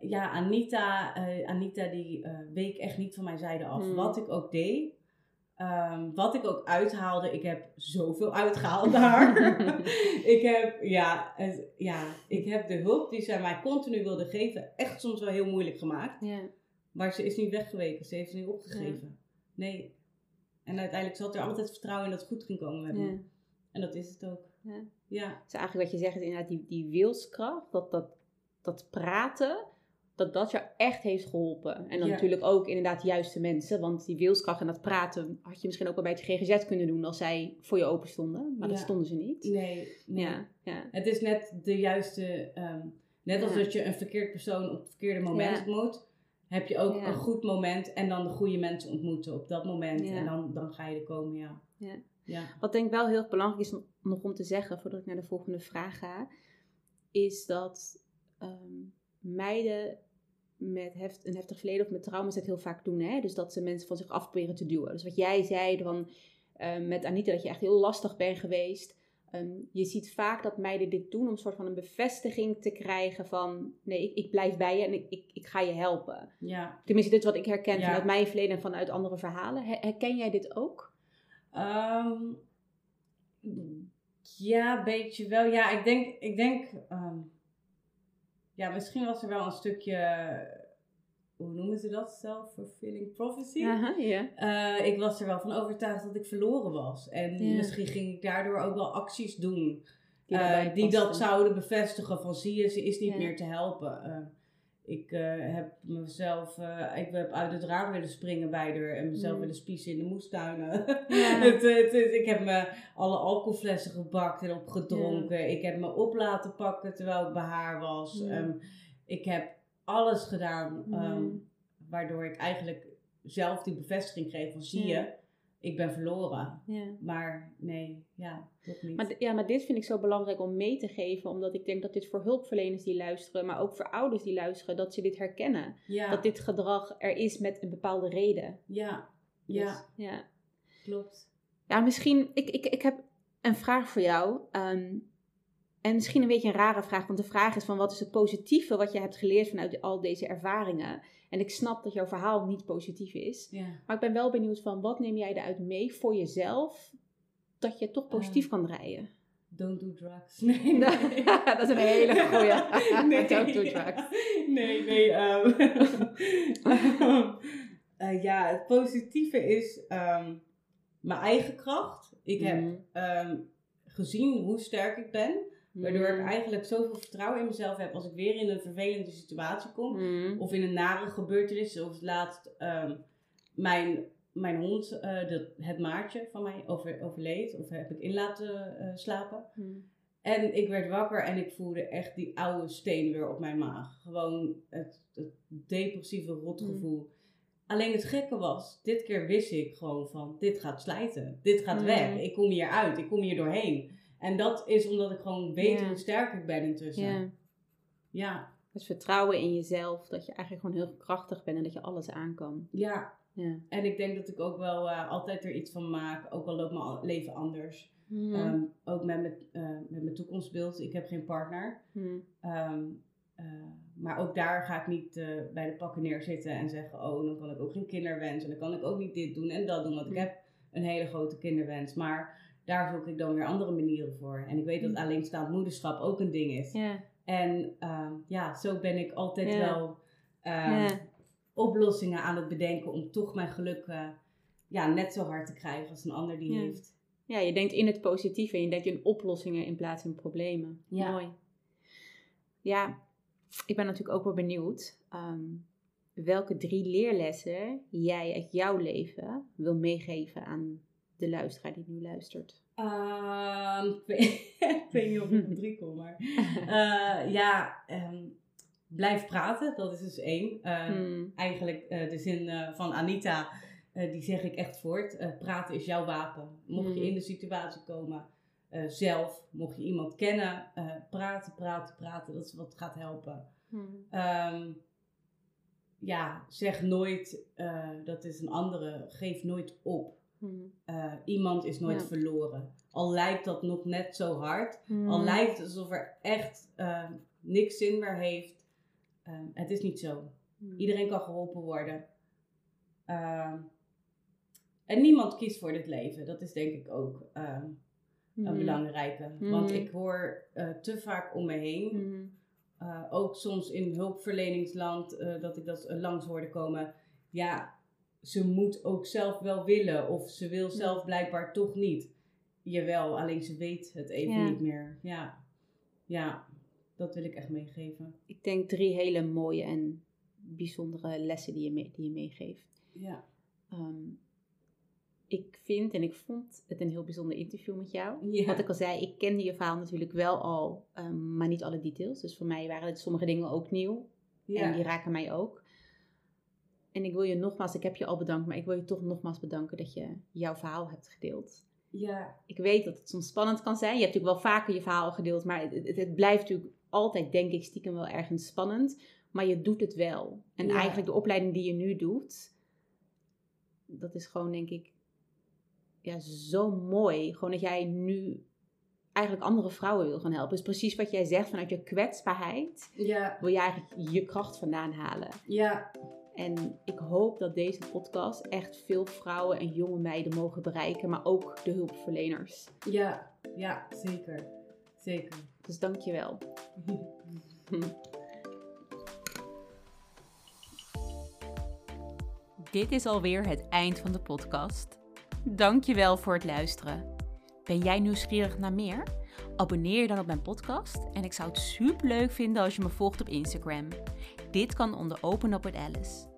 ja, Anita, Anita die week echt niet van mijn zijde af. Mm. Wat ik ook deed. ehm, wat ik ook uithaalde, ik heb zoveel uitgehaald daar. ik heb, ja, het- ja, ik heb de hulp die zij mij continu wilde geven, echt soms wel heel moeilijk gemaakt. Maar ze is niet weggeweken, ze heeft ze niet opgegeven. Nee. En uiteindelijk zat er altijd vertrouwen in dat het goed ging komen met me. En dat is het ook. Ja. Ja. Dus eigenlijk wat je zegt is inderdaad die, die wilskracht, dat, dat, dat praten, dat dat je echt heeft geholpen. En dan Ja. natuurlijk ook inderdaad de juiste mensen, want die wilskracht en dat praten had je misschien ook wel bij het GGZ kunnen doen als zij voor je open stonden, maar dat stonden ze niet. Nee, nee. Ja, ja. Het is net de juiste... ehm, net als dat je een verkeerd persoon op het verkeerde moment ontmoet... heb je ook een goed moment en dan de goede mensen ontmoeten op dat moment. En dan, dan ga je er komen, ja. Ja. Wat denk ik wel heel erg belangrijk is om- nog om te zeggen, voordat ik naar de volgende vraag ga, is dat ehm, meiden met heft, een heftig verleden of met trauma's het heel vaak doen. Hè? Dus dat ze mensen van zich af proberen te duwen. Dus wat jij zei van, ehm, met Anita, dat je echt heel lastig bent geweest. Ehm, je ziet vaak dat meiden dit doen om een soort van een bevestiging te krijgen van, nee, ik, ik blijf bij je en ik, ik, ik ga je helpen. ja. Tenminste, dit is wat ik herken Ja. vanuit mijn verleden en vanuit andere verhalen. Her- Herken jij dit ook? Ehm, ja, een beetje wel. Ja, ik denk, ik denk ehm, ja, misschien was er wel een stukje, hoe noemen ze dat? Self-fulfilling prophecy. Aha, ja. Eh, ik was er wel van overtuigd dat ik verloren was. En Ja. misschien ging ik daardoor ook wel acties doen Die, eh, die dat zouden bevestigen van zie je, ze is niet Ja. meer te helpen. Eh, ik eh, heb mezelf, eh, ik heb uit het raam willen springen bij haar en mezelf Mm. willen spiezen in de moestuinen. Ja. het, het, het- ik heb me alle alcoholflessen gebakt en opgedronken. Ik heb me op laten pakken terwijl ik bij haar was. Ja. Ehm, ik heb alles gedaan ehm, waardoor ik eigenlijk zelf die bevestiging kreeg van zie je, ik ben verloren. Ja. Maar nee, ja, dat niet. Maar, ja, maar dit vind ik zo belangrijk om mee te geven, omdat ik denk dat dit voor hulpverleners die luisteren, maar ook voor ouders die luisteren, dat ze dit herkennen. ja, Dat dit gedrag er is met een bepaalde reden. ja, Dus, ja, ja. klopt. Ja, misschien, ik, ik, ik heb een vraag voor jou. Ehm, en misschien een beetje een rare vraag, want de vraag is van wat is het positieve wat je hebt geleerd vanuit al deze ervaringen? En ik snap dat jouw verhaal niet positief is. Ja. Maar ik ben wel benieuwd van wat neem jij eruit mee voor jezelf dat je toch positief Eh, kan draaien? Don't do drugs. Nee, nee. dat is een hele goeie. nee, Don't do drugs. Nee, nee. ehm, eh, ja, het positieve is ehm, mijn eigen kracht. Ik heb Mhm. ehm, gezien hoe sterk ik ben. Waardoor ik Mhm. eigenlijk zoveel vertrouwen in mezelf heb als ik weer in een vervelende situatie kom. Mhm. Of in een nare gebeurtenis. Zoals laatst ehm, mijn, mijn hond, dat, het maatje van mij, over, overleed. Of heb ik in laten eh, slapen. Mhm. En ik werd wakker en ik voelde echt die oude steen weer op mijn maag. Gewoon het, het depressieve rotgevoel. Alleen het gekke was, dit keer wist ik gewoon van, dit gaat slijten. Dit gaat weg. Ik kom hier uit. Ik kom hier doorheen. En dat is omdat ik gewoon weet Ja. hoe sterk ik ben intussen. Ja. Ja, Dus vertrouwen in jezelf, dat je eigenlijk gewoon heel krachtig bent en dat je alles aan kan. ja. Ja. En ik denk dat ik ook wel eh, altijd er iets van maak. Ook al loopt mijn leven anders. Ehm, ook met mijn, eh, met mijn toekomstbeeld. Ik heb geen partner. Ehm, eh, maar ook daar ga ik niet bij de pakken neerzitten en zeggen: Oh, dan kan ik ook geen kinderwens. En dan kan ik ook niet dit doen en dat doen. Want ik heb een hele grote kinderwens. Maar daar zoek ik dan weer andere manieren voor. En ik weet dat Mm. alleenstaand moederschap ook een ding is. En ehm, ja, zo ben ik altijd wel ehm, oplossingen aan het bedenken om toch mijn geluk eh, ja, net zo hard te krijgen als een ander die heeft. ja, je denkt in het positieve en je denkt in oplossingen in plaats van problemen. Ja. Mooi. Ja, ik ben natuurlijk ook wel benieuwd ehm, welke drie leerlessen jij uit jouw leven wil meegeven aan de luisteraar die nu luistert. Ehm, ik, weet, niet of ik op drie kom, maar eh, ja, ehm, blijf praten, dat is dus één. Eh, Hmm. Eigenlijk eh, de zin eh, van Anita, die zeg ik echt voort. Praten is jouw wapen. Mocht je Hmm. in de situatie komen, zelf, mocht je iemand kennen, praten, praten, praten, dat is wat gaat helpen. Hmm. Ehm, ja, zeg nooit, dat is een andere, geef nooit op. Hmm. Eh, iemand is nooit Ja. verloren. Al lijkt dat nog net zo hard. Hmm. Al lijkt het alsof er echt eh, niks zin meer heeft. Eh, het is niet zo. Hmm. Iedereen kan geholpen worden. Ehm, en niemand kiest voor dit leven. Dat is denk ik ook ehm, een Hmm. belangrijke. Want ik hoor eh, te vaak om me heen. Hmm. eh, ook soms in hulpverleningsland, dat ik dat langs hoorde komen. Ja, ze moet ook zelf wel willen. Of ze wil zelf blijkbaar toch niet. Jawel, alleen ze weet het even Ja. niet meer. Ja. ja, dat wil ik echt meegeven. Ik denk drie hele mooie en bijzondere lessen die je, mee, die je meegeeft. Ja. Ehm, ik vind en ik vond het een heel bijzonder interview met jou. Ja. Wat ik al zei, ik kende je verhaal natuurlijk wel al, ehm, maar niet alle details. Dus voor mij waren het sommige dingen ook nieuw. ja. En die raken mij ook. En ik wil je nogmaals, ik heb je al bedankt, maar ik wil je toch nogmaals bedanken dat je jouw verhaal hebt gedeeld. ja. Ik weet dat het soms spannend kan zijn. Je hebt natuurlijk wel vaker je verhaal gedeeld, maar het, het, het blijft natuurlijk altijd, denk ik, stiekem wel ergens spannend. Maar je doet het wel. En Ja. eigenlijk de opleiding die je nu doet, dat is gewoon, denk ik, ja, zo mooi. Gewoon dat jij nu eigenlijk andere vrouwen wil gaan helpen. Dus precies wat jij zegt, vanuit je kwetsbaarheid Ja. wil je eigenlijk je kracht vandaan halen. Ja. En ik hoop dat deze podcast echt veel vrouwen en jonge meiden mogen bereiken, maar ook de hulpverleners. Ja. Ja, zeker. Zeker. Dus dank je wel. Dit is alweer het eind van de podcast. Dank je wel voor het luisteren. Ben jij nieuwsgierig naar meer? Abonneer je dan op mijn podcast en ik zou het super leuk vinden als je me volgt op Instagram. Dit kan onder Open Up Alice.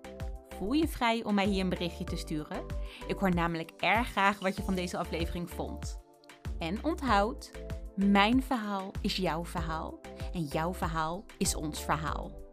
Voel je vrij om mij hier een berichtje te sturen? Ik hoor namelijk erg graag wat je van deze aflevering vond. En onthoud, mijn verhaal is jouw verhaal en jouw verhaal is ons verhaal.